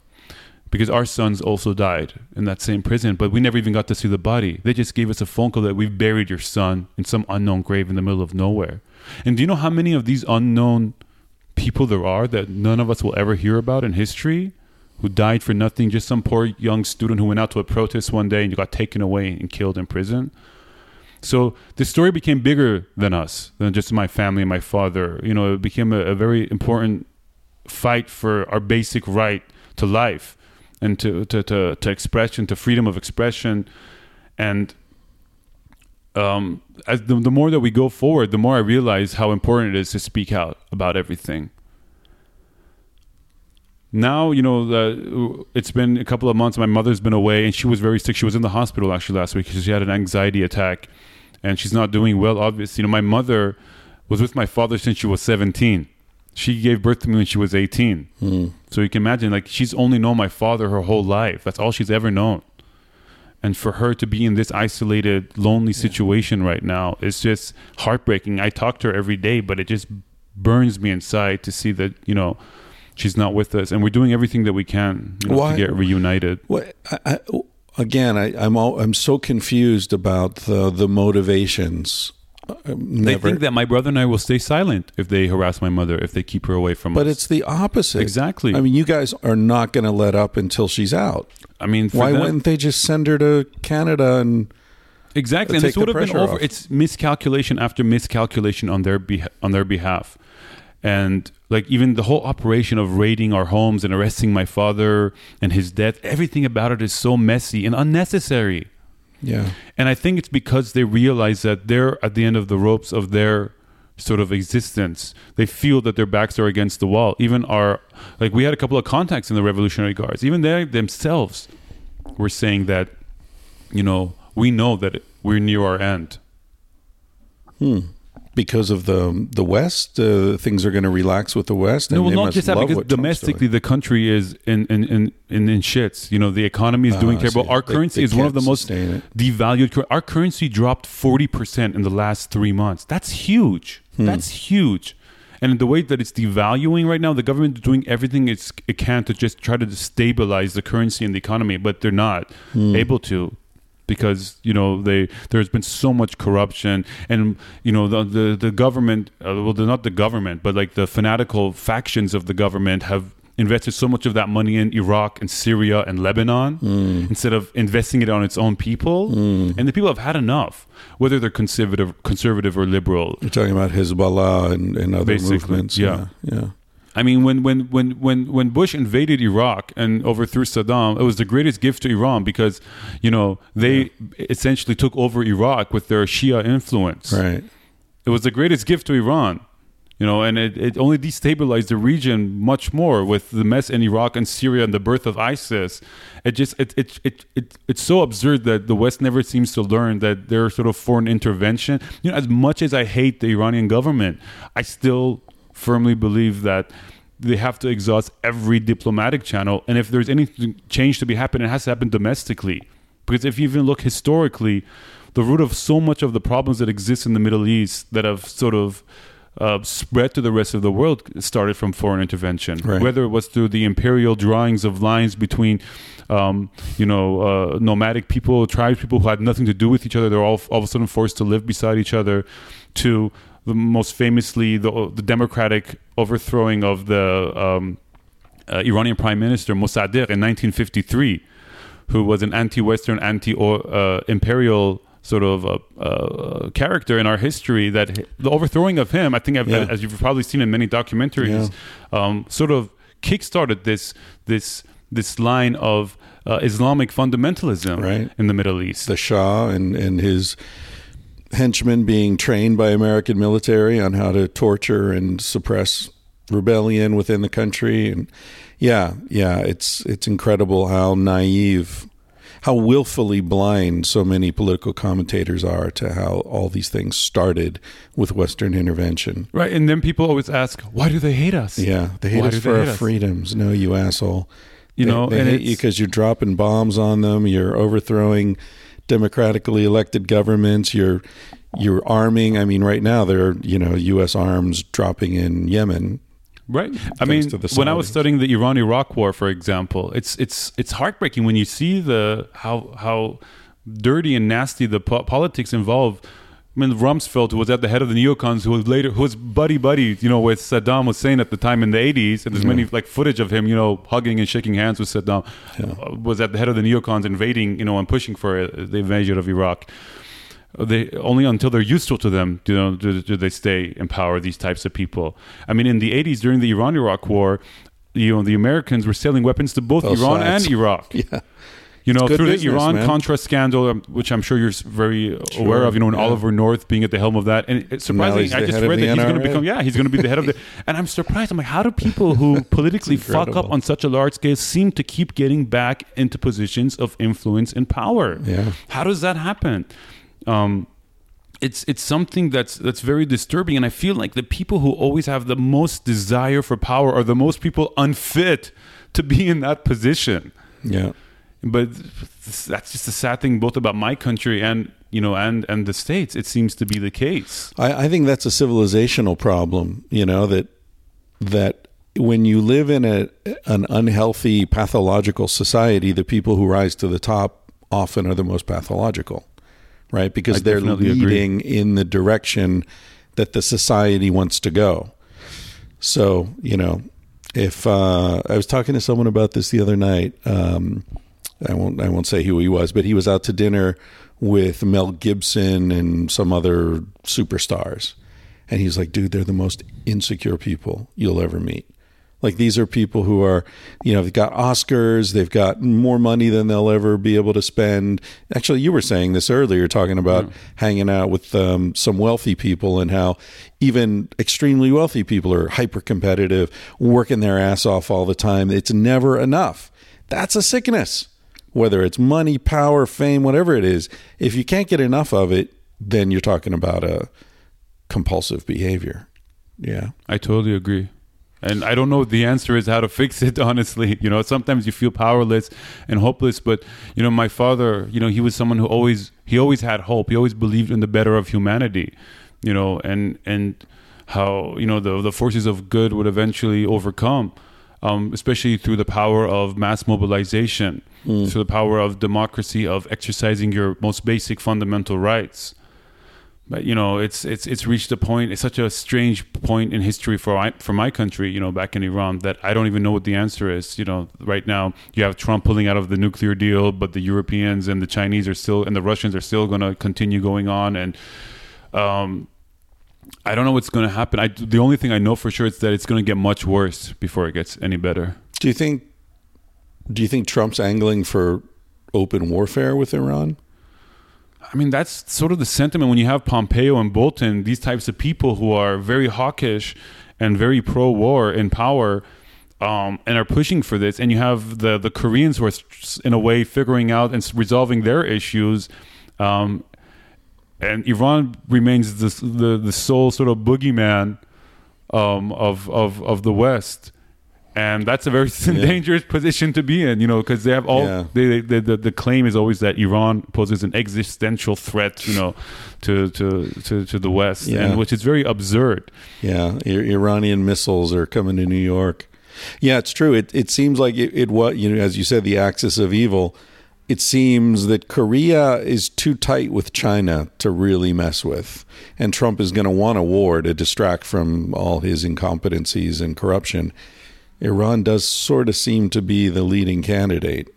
Because our sons also died in that same prison, but we never even got to see the body. They just gave us a phone call that we've buried your son in some unknown grave in the middle of nowhere. And do you know how many of these unknown people there are that none of us will ever hear about in history? who died for nothing, just some poor young student who went out to a protest one day and got taken away and killed in prison. So the story became bigger than us, than just my family and my father. You know, it became a, a very important fight for our basic right to life and to, to, to, to expression, to freedom of expression. And um, as the, the more that we go forward, the more I realize how important it is to speak out about everything. Now you know the, it's been a couple of months my mother's been away and she was very sick. She was in the hospital actually last week because she had an anxiety attack and she's not doing well obviously. You know my mother was with my father since she was 17 she gave birth to me when she was 18 Hmm. so you can imagine like she's only known my father her whole life that's all she's ever known and for her to be in this isolated lonely situation right now is just heartbreaking i talk to her every day but it just burns me inside to see that you know she's not with us, and we're doing everything that we can you know, Why- to get reunited. What I, I, again, I, I'm all, I'm so confused about the the motivations. I'm They think that my brother and I will stay silent if they harass my mother, if they keep her away from but us. But it's the opposite. Exactly. I mean, you guys are not going to let up until she's out. I mean, Why them- wouldn't they just send her to Canada and? Exactly, and this would have been over. off. It's miscalculation after miscalculation on their beha- on their behalf, and like even the whole operation of raiding our homes and arresting my father and his death. Everything about it is so messy and unnecessary. Yeah, And I think it's because they realize that they're at the end of the ropes of their sort of existence. They feel that their backs are against the wall. Even our, like, we had a couple of contacts in the Revolutionary Guards. Even they themselves were saying that, you know, we know that we're near our end. Hmm. Because of the the West, uh, things are going to relax with the West. And No, well, not just that, because domestically the country is in in, in, in, in shits. You know, the economy is doing I terrible. Our They- currency they is one of the most devalued. Our currency dropped 40% in the last three months. That's huge. Hmm. That's huge. And the way that it's devaluing right now, the government is doing everything it's, it can to just try to stabilize the currency and the economy, but they're not Hmm. able to because you know they there's been so much corruption and you know the the, the government uh, well not the government but like the fanatical factions of the government have invested so much of that money in Iraq and Syria and Lebanon instead of investing it on its own people and the people have had enough whether they're conservative conservative or liberal You're talking about Hezbollah and, and other Basically, movements. yeah. yeah, yeah. I mean, when when when when when Bush invaded Iraq and overthrew Saddam, it was the greatest gift to Iran because, you know, they essentially took over Iraq with their Shia influence. Right. It was the greatest gift to Iran, you know, and it, it only destabilized the region much more with the mess in Iraq and Syria and the birth of ISIS. It just it it it, it it's so absurd that the West never seems to learn that their sort of foreign intervention. You know, as much as I hate the Iranian government, I still firmly believe that they have to exhaust every diplomatic channel and if there's any change to be happening it has to happen domestically because if you even look historically the root of so much of the problems that exist in the middle east that have sort of uh, spread to the rest of the world started from foreign intervention Right. whether it was through the imperial drawings of lines between um, you know uh, nomadic people tribes people who had nothing to do with each other they're all all of a sudden forced to live beside each other to the most famously the, the democratic overthrowing of the um, uh, Iranian Prime Minister Mossadegh in 1953, who was an anti-Western, anti-imperial sort of uh, uh, character in our history. That the overthrowing of him, I think, I've, Yeah. as you've probably seen in many documentaries, um, sort of kickstarted this this this line of uh, Islamic fundamentalism Right. in the Middle East. The Shah and, and his henchmen being trained by American military on how to torture and suppress rebellion within the country, and yeah, yeah, it's it's incredible how naive, how willfully blind so many political commentators are to how all these things started with Western intervention. Right, and then people always ask, why do they hate us? Yeah, they hate Why us for they our us? freedoms. No, you asshole. You They- know, they and hate you because you're dropping bombs on them. You're overthrowing democratically elected governments. You're you're arming. I mean, right now there are you know U.S. arms dropping in Yemen. Right. I mean, when I was studying the Iran-Iraq war, for example, it's it's it's heartbreaking when you see the how how dirty and nasty the po- politics involved. I mean, Rumsfeld, was at the head of the neocons, who was later who was buddy buddy, you know, with Saddam Hussein at the time in the '80s, and there's many like footage of him, you know, hugging and shaking hands with Saddam, uh, was at the head of the neocons, invading, you know, and pushing for uh, the invasion of Iraq. They only until they're useful to them you know do, do they stay in power these types of people. I mean in the 80s during the iran iraq war you know the americans were selling weapons to both Both iran sides. and iraq. Yeah, you know through business, the iran man. contra scandal um, which i'm sure you're very aware of you know and yeah. oliver north being at the helm of that and it's Now surprising i just read that he's going to become yeah he's going to be the head of the and i'm surprised i'm like how do people who politically fuck up on such a large scale seem to keep getting back into positions of influence and power Yeah. how does that happen um, it's it's something that's that's very disturbing and i feel like the people who always have the most desire for power are the most people unfit to be in that position yeah. But that's just a sad thing both about my country and you know and and the states it seems to be the case I, I think that's a civilizational problem. You know that that when you live in a an unhealthy, pathological society, the people who rise to the top often are the most pathological, right? Because I they're definitely agree. leading in the direction that the society wants to go. So you know, if uh, I was talking to someone about this the other night, um, I won't I won't say who he was, but he was out to dinner with Mel Gibson and some other superstars, and he's like, "Dude, they're the most insecure people you'll ever meet." Like these are people who are, you know, they've got Oscars, they've got more money than they'll ever be able to spend. Actually, you were saying this earlier, talking about hanging out with um, some wealthy people and how even extremely wealthy people are hyper competitive, working their ass off all the time. It's never enough. That's a sickness. Whether it's money, power, fame, whatever it is, if you can't get enough of it, then you're talking about a compulsive behavior. Yeah. I totally agree. And I don't know the answer is how to fix it, honestly. You know, sometimes you feel powerless and hopeless, but you know, my father, you know, he was someone who always he always had hope. He always believed in the better of humanity, you know, and and how, you know, the the forces of good would eventually overcome. Um, especially through the power of mass mobilization, through the power of democracy, of exercising your most basic fundamental rights. But you know it's it's it's reached a point it's such a strange point in history for I, for my country you know back in Iran that I don't even know what the answer is. You know right now you have Trump pulling out of the nuclear deal but the Europeans and the Chinese are still and the Russians are still going to continue going on and um I don't know what's going to happen I the only thing I know for sure is that it's going to get much worse before it gets any better Do you think do you think Trump's angling for open warfare with Iran? I mean, that's sort of the sentiment when you have Pompeo and Bolton, these types of people who are very hawkish and very pro war in power. Um, and are pushing for this, and you have the the Koreans who are, in a way, figuring out and resolving their issues, um, and Iran remains the the, the sole sort of boogeyman um, of of of the West, and that's a very dangerous position to be in, you know, because they have all Yeah. they, they, the the claim is always that Iran poses an existential threat, you know, to to to, to the West, Yeah. and which is very absurd. Yeah, I- Iranian missiles are coming to New York. Yeah, it's true. It it seems like it, it was you know as you said the axis of evil. It seems that Korea is too tight with China to really mess with, and Trump is going to want a war to distract from all his incompetencies and corruption. Iran does sort of seem to be the leading candidate.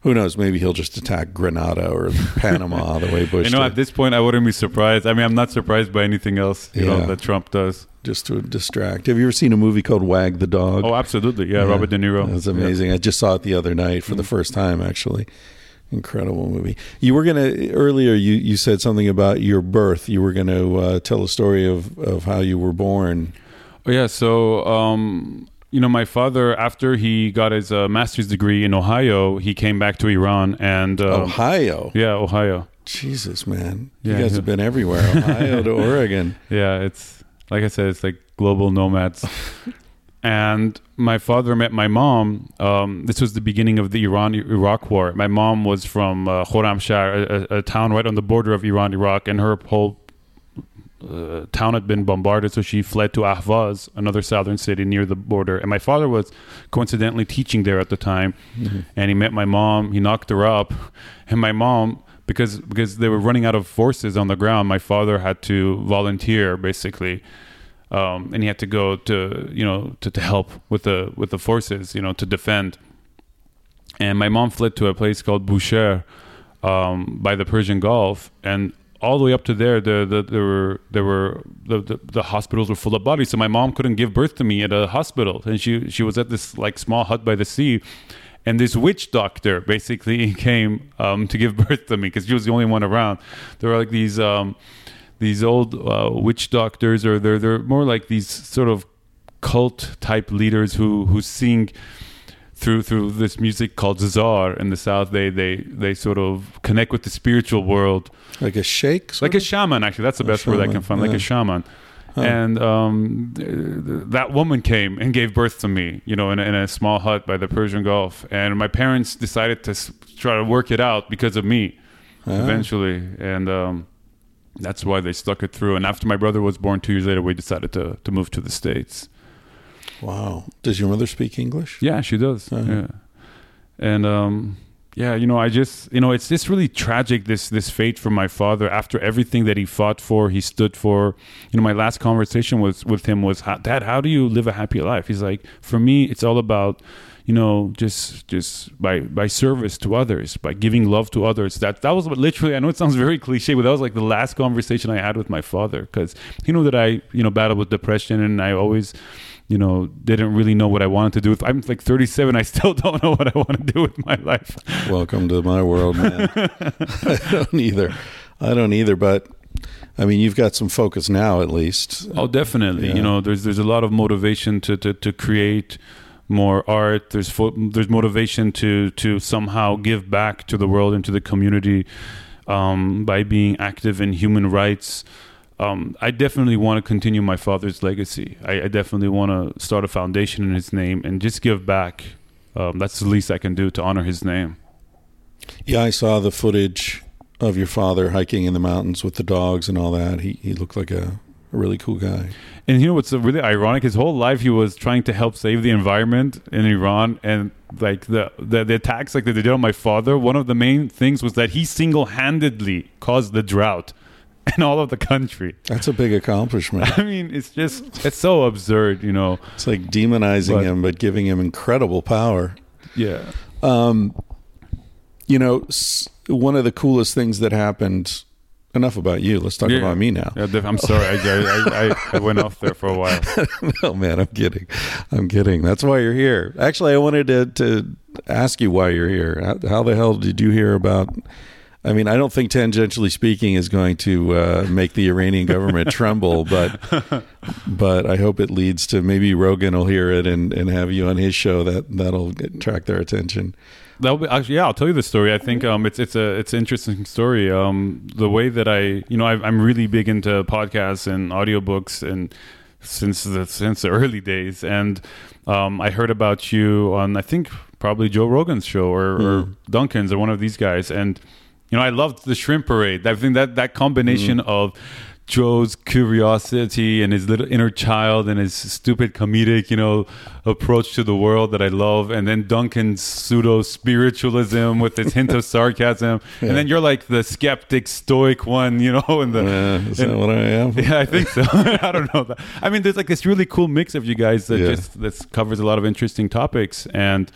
Who knows? Maybe he'll just attack Grenada or Panama the way Bush You know, did, at this point, I wouldn't be surprised. I mean, I'm not surprised by anything else, you Yeah. know, that Trump does. Just to distract. Have you ever seen a movie called Wag the Dog? Oh, absolutely, yeah. Robert De Niro. That's amazing. I just saw it the other night for the first time, actually. Incredible movie. You were gonna earlier. You you said something about your birth. You were gonna uh, tell a story of of how you were born. Oh, yeah. So, um, you know, my father, after he got his uh, master's degree in Ohio, he came back to Iran and um, Ohio. Yeah, Ohio. Jesus, man. You Yeah, guys yeah. have been everywhere. Ohio to Oregon. Yeah, it's like I said, it's like global nomads. and my father met my mom. Um, this was the beginning of the Iran Iraq war. My mom was from uh, Khorramshahr, a, a, town right on the border of Iran Iraq, and her whole uh, town had been bombarded, so she fled to Ahvaz, another southern city near the border. And my father was coincidentally teaching there at the time, and he met my mom. He knocked her up, and my mom, because because they were running out of forces on the ground, my father had to volunteer basically, um, and he had to go to you know to, to help with the with the forces, you know, to defend. And my mom fled to a place called Bushehr um, by the Persian Gulf, and all the way up to there, the, the, there were there were the, the, the hospitals were full of bodies. So my mom couldn't give birth to me at a hospital, and she she was at this like small hut by the sea, and this witch doctor basically came um, to give birth to me because she was the only one around. There were like these um, these old uh, witch doctors, or they're they're more like these sort of cult type leaders who who sing through through this music called Zazar in the south. They they they sort of connect with the spiritual world. Like a sort like a shaman actually. That's the best word i can find like a shaman and um, th- th- that woman came and gave birth to me you know in a, in a small hut by the persian gulf and my parents decided to s- try to work it out because of me eventually and um, that's why they stuck it through and after my brother was born two years later we decided to, to move to the states Wow. Does your mother speak English? Yeah, she does. Uh-huh. Yeah, and um, yeah, you know, I just, you know, it's just really tragic this this fate for my father. After everything that he fought for, he stood for. You know, my last conversation was with him was, "How- Dad, how do you live a happy life? He's like, for me, it's all about. You know, just just by by service to others, by giving love to others. That that was literally. I know it sounds very cliche, but that was like the last conversation I had with my father because he knew that I, you know, battled with depression, and I always, you know, didn't really know what I wanted to do. With I'm like 37, I still don't know what I want to do with my life. Welcome to my world, man. I don't either. I don't either, but I mean, you've got some focus now, at least. Oh, definitely. Yeah. You know, there's there's a lot of motivation to to, to create more art. There's fo- there's motivation to to somehow give back to the world and to the community um, by being active in human rights. Um, I definitely want to continue my father's legacy. I, I definitely want to start a foundation in his name and just give back. Um, that's the least I can do to honor his name. Yeah, I saw the footage of your father hiking in the mountains with the dogs and all that. He he looked like a, a really cool guy. And you know what's really ironic? His whole life he was trying to help save the environment in Iran, and like the the, the attacks like that they did on my father. One of the main things was that he single handedly caused the drought in all of the country. That's a big accomplishment. I mean, it's just it's so absurd, you know. It's like demonizing But- him, but giving him incredible power. Yeah. Um, you know, one of the coolest things that happened. Enough about you. Let's talk Yeah. about me now. Yeah, I'm sorry, I, I, I, I went off there for a while. no, man, I'm kidding. I'm kidding. That's why you're here. Actually, I wanted to, to ask you why you're here. How, how the hell did you hear about? I mean, I don't think tangentially speaking is going to uh, make the Iranian government tremble, but but I hope it leads to maybe Rogan will hear it and, and have you on his show. That that'll attract their attention. That'll be actually yeah. I'll tell you the story. I think um, it's it's a it's an interesting story. Um, the way that I you know I, I'm really big into podcasts and audiobooks and since the since the early days and um, I heard about you on I think probably Joe Rogan's show or, or Duncan's or one of these guys and you know I loved the shrimp parade. I think that that combination of Joe's curiosity and his little inner child and his stupid comedic, you know, approach to the world that I love, and then Duncan's pseudo spiritualism with his hint of sarcasm, and then you're like the skeptic, stoic one, you know, and the Uh, is that what I am? yeah, I think so. I don't know. I mean, there's like this really cool mix of you guys that Yeah. just that covers a lot of interesting topics, and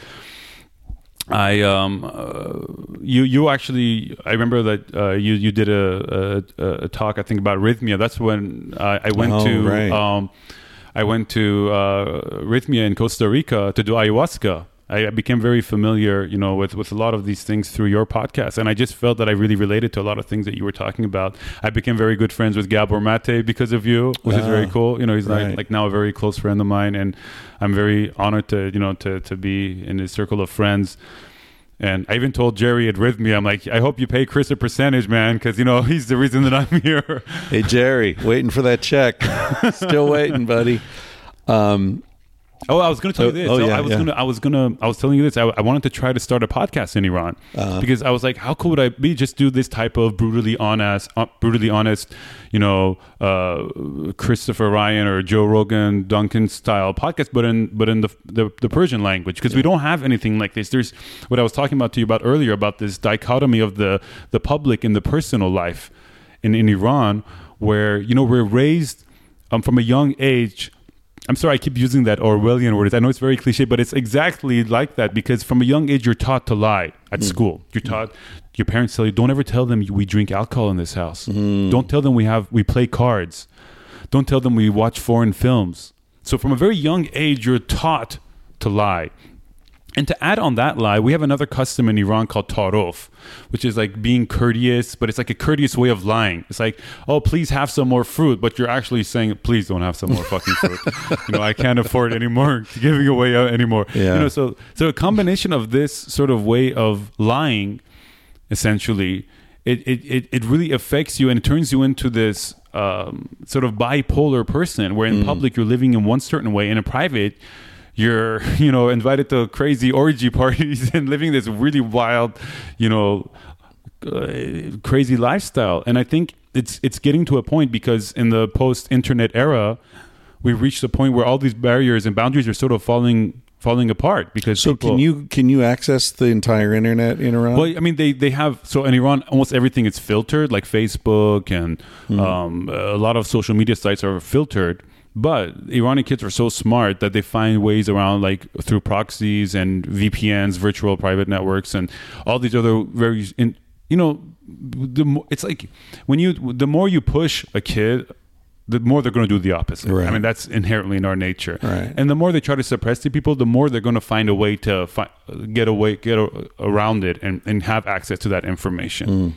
I um uh, you you actually I remember that uh, you you did a, a a talk I think about Rythmia. That's when I, I went Oh, to right. um I went to uh, arrhythmia in Costa Rica to do ayahuasca. I, became very familiar, you know, with with a lot of these things through your podcast, and I just felt that I really related to a lot of things that you were talking about. I became very good friends with Gabor Mate because of you, which is very Ah, cool. You know, he's right. like like now a very close friend of mine, and I'm very honored to you know to to be in his circle of friends. And I even told Jerry at Rythmia, I'm like, I hope you pay Chris a percentage, man, because you know he's the reason that I'm here. Hey Jerry, waiting for that check. Still waiting, buddy. Um, Oh, I was going to tell Oh, you this. oh, yeah, I was yeah. going to, I was going to, I was telling you this. I, I wanted to try to start a podcast in Iran Uh-huh. because I was like, how cool would I be? Just do this type of brutally honest, uh, brutally honest, you know, uh, Christopher Ryan or Joe Rogan, Duncan style podcast, but in but in the the, the Persian language because we don't have anything like this. There's what I was talking about to you about earlier about this dichotomy of the the public and the personal life in in Iran, where you know we're raised um, from a young age. I'm sorry, I keep using that Orwellian word. I know it's very cliche, but it's exactly like that because from a young age, you're taught to lie at mm. school. You're mm. taught, your parents tell you, don't ever tell them we drink alcohol in this house. Mm. Don't tell them we have, we play cards. Don't tell them we watch foreign films. So from a very young age, you're taught to lie. And to add on that lie, we have another custom in Iran called tarof, which is like being courteous, but it's like a courteous way of lying. It's like, oh, please have some more fruit, but you're actually saying, please don't have some more fucking fruit. you know, I can't afford anymore giving away out anymore. Yeah. You know, so so a combination of this sort of way of lying, essentially, it it, it, it really affects you and it turns you into this um, sort of bipolar person where in public you're living in one certain way and in private you're you know invited to crazy orgy parties and living this really wild you know uh, crazy lifestyle and i think it's it's getting to a point because in the post internet era we've reached a point where all these barriers and boundaries are sort of falling falling apart because so people, can you can you access the entire internet in Iran? well, I mean, they they have so in Iran, almost everything is filtered, like Facebook and um, a lot of social media sites are filtered. But Iranian kids are so smart that they find ways around, like through proxies and VPNs, virtual private networks, and all these other very, in, you know, the mo- it's like when you the more you push a kid. The more they're going to do the opposite. Right. I mean, that's inherently in our nature. Right. And the more they try to suppress the people, the more they're going to find a way to fi- get away, get a, around it, and, and have access to that information. Mm.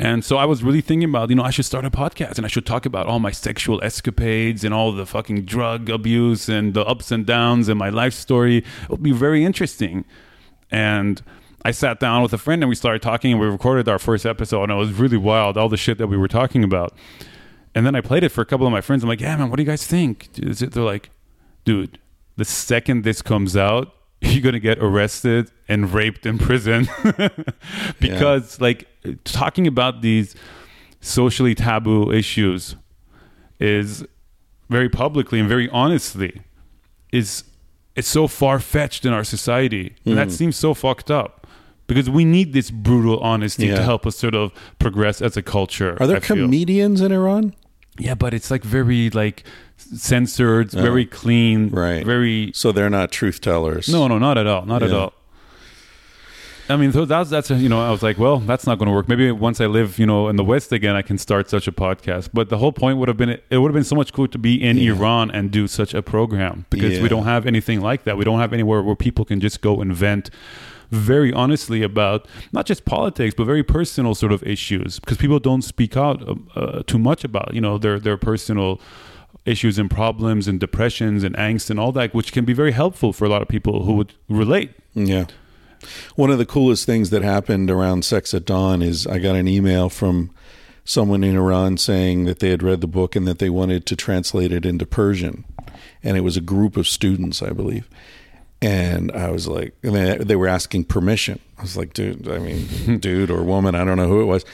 And so I was really thinking about, you know, I should start a podcast and I should talk about all my sexual escapades and all the fucking drug abuse and the ups and downs and my life story. It would be very interesting. And I sat down with a friend and we started talking and we recorded our first episode and it was really wild, all the shit that we were talking about. And then I played it for a couple of my friends. I'm like, yeah, man, what do you guys think? They're like, dude, the second this comes out, you're gonna get arrested and raped in prison because, like, talking about these socially taboo issues is very publicly and very honestly is it's so far fetched in our society, and that mm-hmm. seems so fucked up. Because we need this brutal honesty Yeah. to help us sort of progress as a culture. Are there I feel. comedians in Iran? Yeah, but it's like very like censored, very clean, Right. Very So they're not truth tellers. no, no, not at all, not at all. I mean, so that's that's you know, I was like, well, that's not going to work. Maybe once I live, you know, in the West again, I can start such a podcast. But the whole point would have been, it would have been so much cool to be in Iran and do such a program because Yeah. we don't have anything like that. We don't have anywhere where people can just go and vent very honestly about not just politics but very personal sort of issues because people don't speak out uh, uh, too much about you know their their personal issues and problems and depressions and angst and all that which can be very helpful for a lot of people who would relate Yeah. One of the coolest things that happened around Sex at Dawn is I got an email from someone in Iran saying that they had read the book and that they wanted to translate it into Persian. And it was a group of students, I believe. And I was like, and they, they were asking permission. I was like, dude, I mean, dude or woman, I don't know who it was.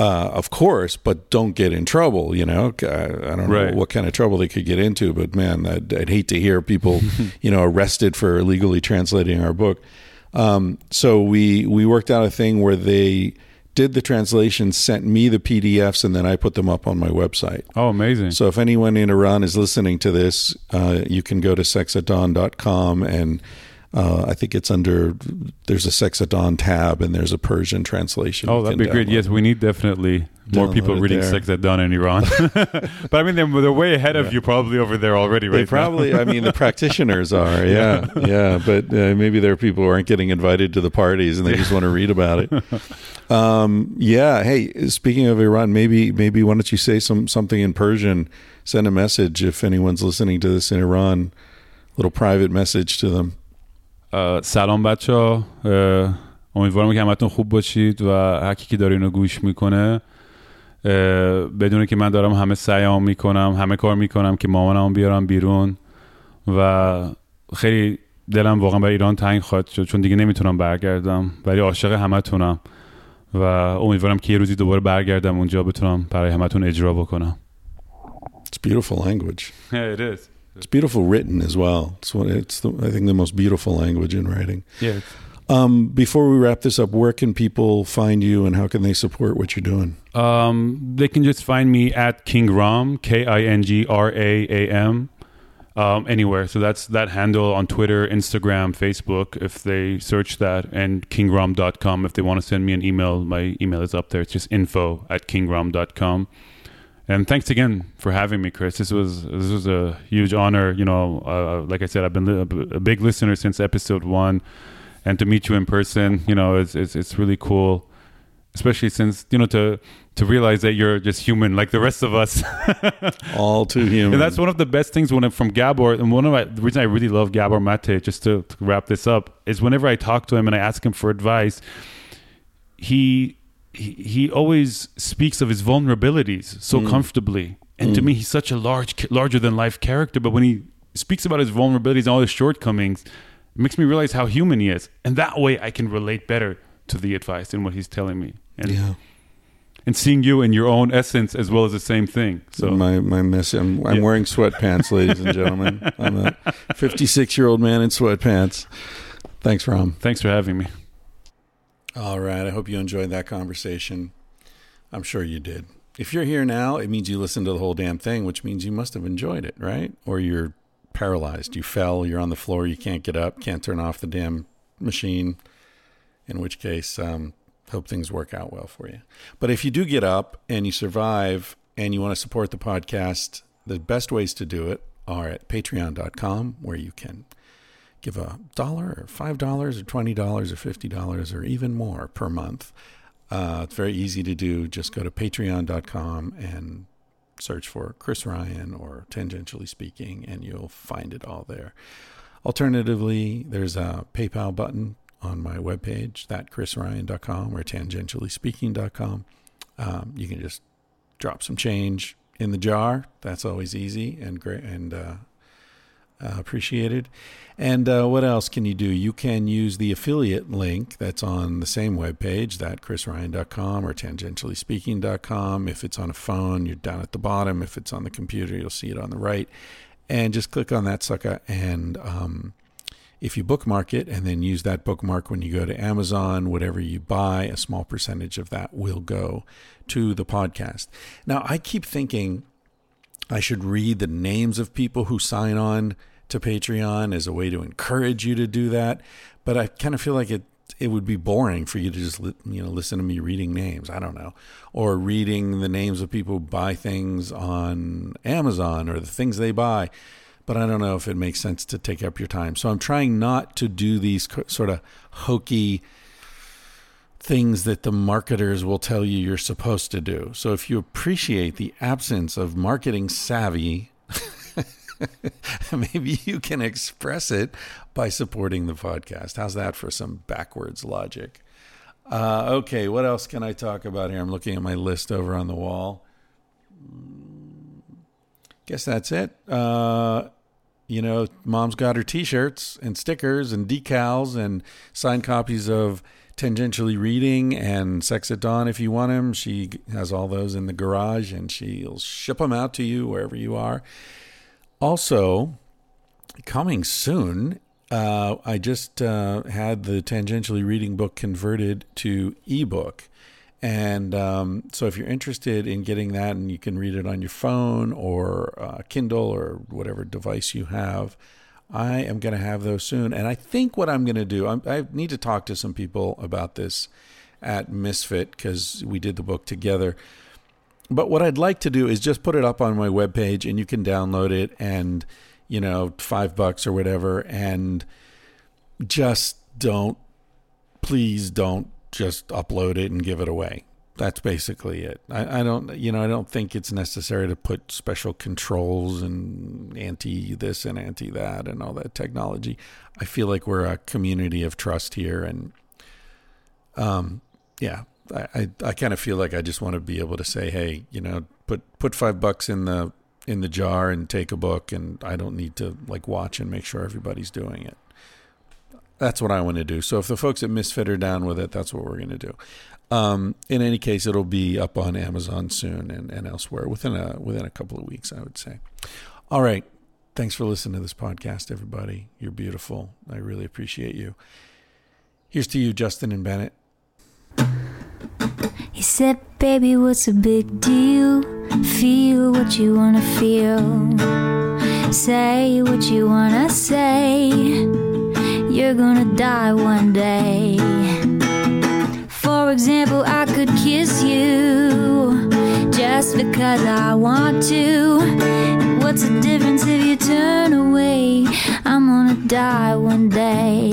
Uh, of course, but don't get in trouble. You know, I, I don't Right. know what kind of trouble they could get into, but man, I'd, I'd hate to hear people, you know, arrested for illegally translating our book. Um, so we we worked out a thing where they did the translation, sent me the PDFs, and then I put them up on my website. oh amazing So if anyone in Iran is listening to this, uh, you can go to sexatdawn.com and Uh, I think it's under there's a Sex at Dawn tab and there's a Persian translation. Oh, that'd be great. Yes, we need definitely more Download people reading there. Sex at Dawn in Iran. but I mean, they're, they're way ahead of you probably over there already, right? They probably, I mean, the practitioners are, yeah, yeah. But uh, maybe there are people who aren't getting invited to the parties and they just want to read about it. Um, yeah. Hey, speaking of Iran, maybe, maybe why don't you say some something in Persian? Send a message if anyone's listening to this in Iran. Little private message to them. سلام بچه ها امیدوارم که همتون خوب باشید و هر کی که داره اینو گوش می‌کنه بدونه که من دارم همه سعیام می‌کنم همه کار می‌کنم که مامانم بیارم بیرون و خیلی دلم واقعا برای ایران تنگ خواهد شد چون دیگه نمی‌تونم برگردم ولی عاشق همتونم و امیدوارم که یه روزی دوباره برگردم اونجا بتونم برای همتون اجرا بکنم It's beautiful language. Yeah, it is. It's beautiful written as well. It's one. It's the, I think the most beautiful language in writing. Yeah. Um, before we wrap this up, where can people find you and how can they support what you're doing? Um, they can just find me at King Raam, K I N G R A A M, um, anywhere. So that's that handle on Twitter, Instagram, Facebook. If they search that, and kingraam.com. If they want to send me an email, my email is up there. It's just info at kingraam.com. And thanks again for having me, Chris. This was this was a huge honor. You know, uh, like I said, I've been li- a big listener since episode one, and to meet you in person, you know, it's it's, it's really cool especially since you know to to realize that you're just human like the rest of us All too human. and that's one of the best things when I'm from Gabor and one of my, the reason I really love Gabor Mate just to, to wrap this up is whenever I talk to him and I ask him for advice he he, he always speaks of his vulnerabilities so mm. comfortably and to mm. me he's such a large larger than life character but when he speaks about his vulnerabilities and all his shortcomings it makes me realize how human he is and that way I can relate better to the advice and what he's telling me and yeah. and seeing you in your own essence as well as the same thing so my my mess. I'm, I'm Yeah. wearing sweatpants, ladies and gentlemen. I'm a 56 year old man in sweatpants. Thanks, Raam. thanks for having me All right. I hope you enjoyed that conversation. I'm sure you did. If you're here now, it means you listened to the whole damn thing, which means you must have enjoyed it, right? Or you're paralyzed. You fell. You're on the floor. You can't get up. Can't turn off the damn machine. In which case, um, hope things work out well for you. But if you do get up and you survive and you want to support the podcast, the best ways to do it are at patreon.com, where you can give a dollar or five dollars or twenty dollars or fifty dollars or even more per month. Uh, it's very easy to do. Just go to patreon.com and search for Chris Ryan or Tangentially Speaking, and you'll find it all there. Alternatively, there's a PayPal button on my webpage, thatchrisryan.com or tangentiallyspeaking.com. Um, you can just drop some change in the jar. That's always easy and great and uh, uh, appreciated. And uh, what else can you do? You can use the affiliate link that's on the same webpage, thatchrisryan.com or tangentiallyspeaking.com. If it's on a phone, you're down at the bottom. If it's on the computer, you'll see it on the right. And just click on that sucker. And um, if you bookmark it and then use that bookmark when you go to Amazon, whatever you buy, a small percentage of that will go to the podcast. Now, I keep thinking I should read the names of people who sign on to Patreon as a way to encourage you to do that, but I kind of feel like it it would be boring for you to just you know listen to me reading names. I don't know, or reading the names of people who buy things on Amazon or the things they buy. But I don't know if it makes sense to take up your time. So I'm trying not to do these sort of hokey things that the marketers will tell you you're supposed to do. So if you appreciate the absence of marketing savvy, maybe you can express it by supporting the podcast. How's that for some backwards logic? Uh, okay, what else can I talk about here? I'm looking at my list over on the wall. Guess that's it. Uh, you know, mom's got her t-shirts and stickers and decals and signed copies of tangentially reading and sex at dawn if you want them she has all those in the garage and she'll ship them out to you wherever you are also coming soon uh, i just uh, had the tangentially reading book converted to ebook and um, so if you're interested in getting that and you can read it on your phone or uh, kindle or whatever device you have I am going to have those soon. And I think what I'm going to do, I'm, I need to talk to some people about this at Misfit because we did the book together. But what I'd like to do is just put it up on my webpage and you can download it and, you know, five bucks or whatever. And just don't, please don't just upload it and give it away. That's basically it. I, I don't, you know, I don't think it's necessary to put special controls and anti this and anti that and all that technology. I feel like we're a community of trust here, and um, yeah, I, I, kind of feel like I just want to be able to say, hey, you know, put put five bucks in the in the jar and take a book, and I don't need to like watch and make sure everybody's doing it. That's what I want to do. So if the folks at Misfit are down with it, that's what we're going to do. Um, in any case, it'll be up on Amazon soon and, and elsewhere within a within a couple of weeks, I would say. All right. Thanks for listening to this podcast, everybody. You're beautiful. I really appreciate you. Here's to you, Justin and Bennett. He said, Baby, what's a big deal? Feel what you wanna feel. Say what you wanna say. You're gonna die one day. For example, I could kiss you just because I want to. What's the difference if you turn away? I'm gonna die one day.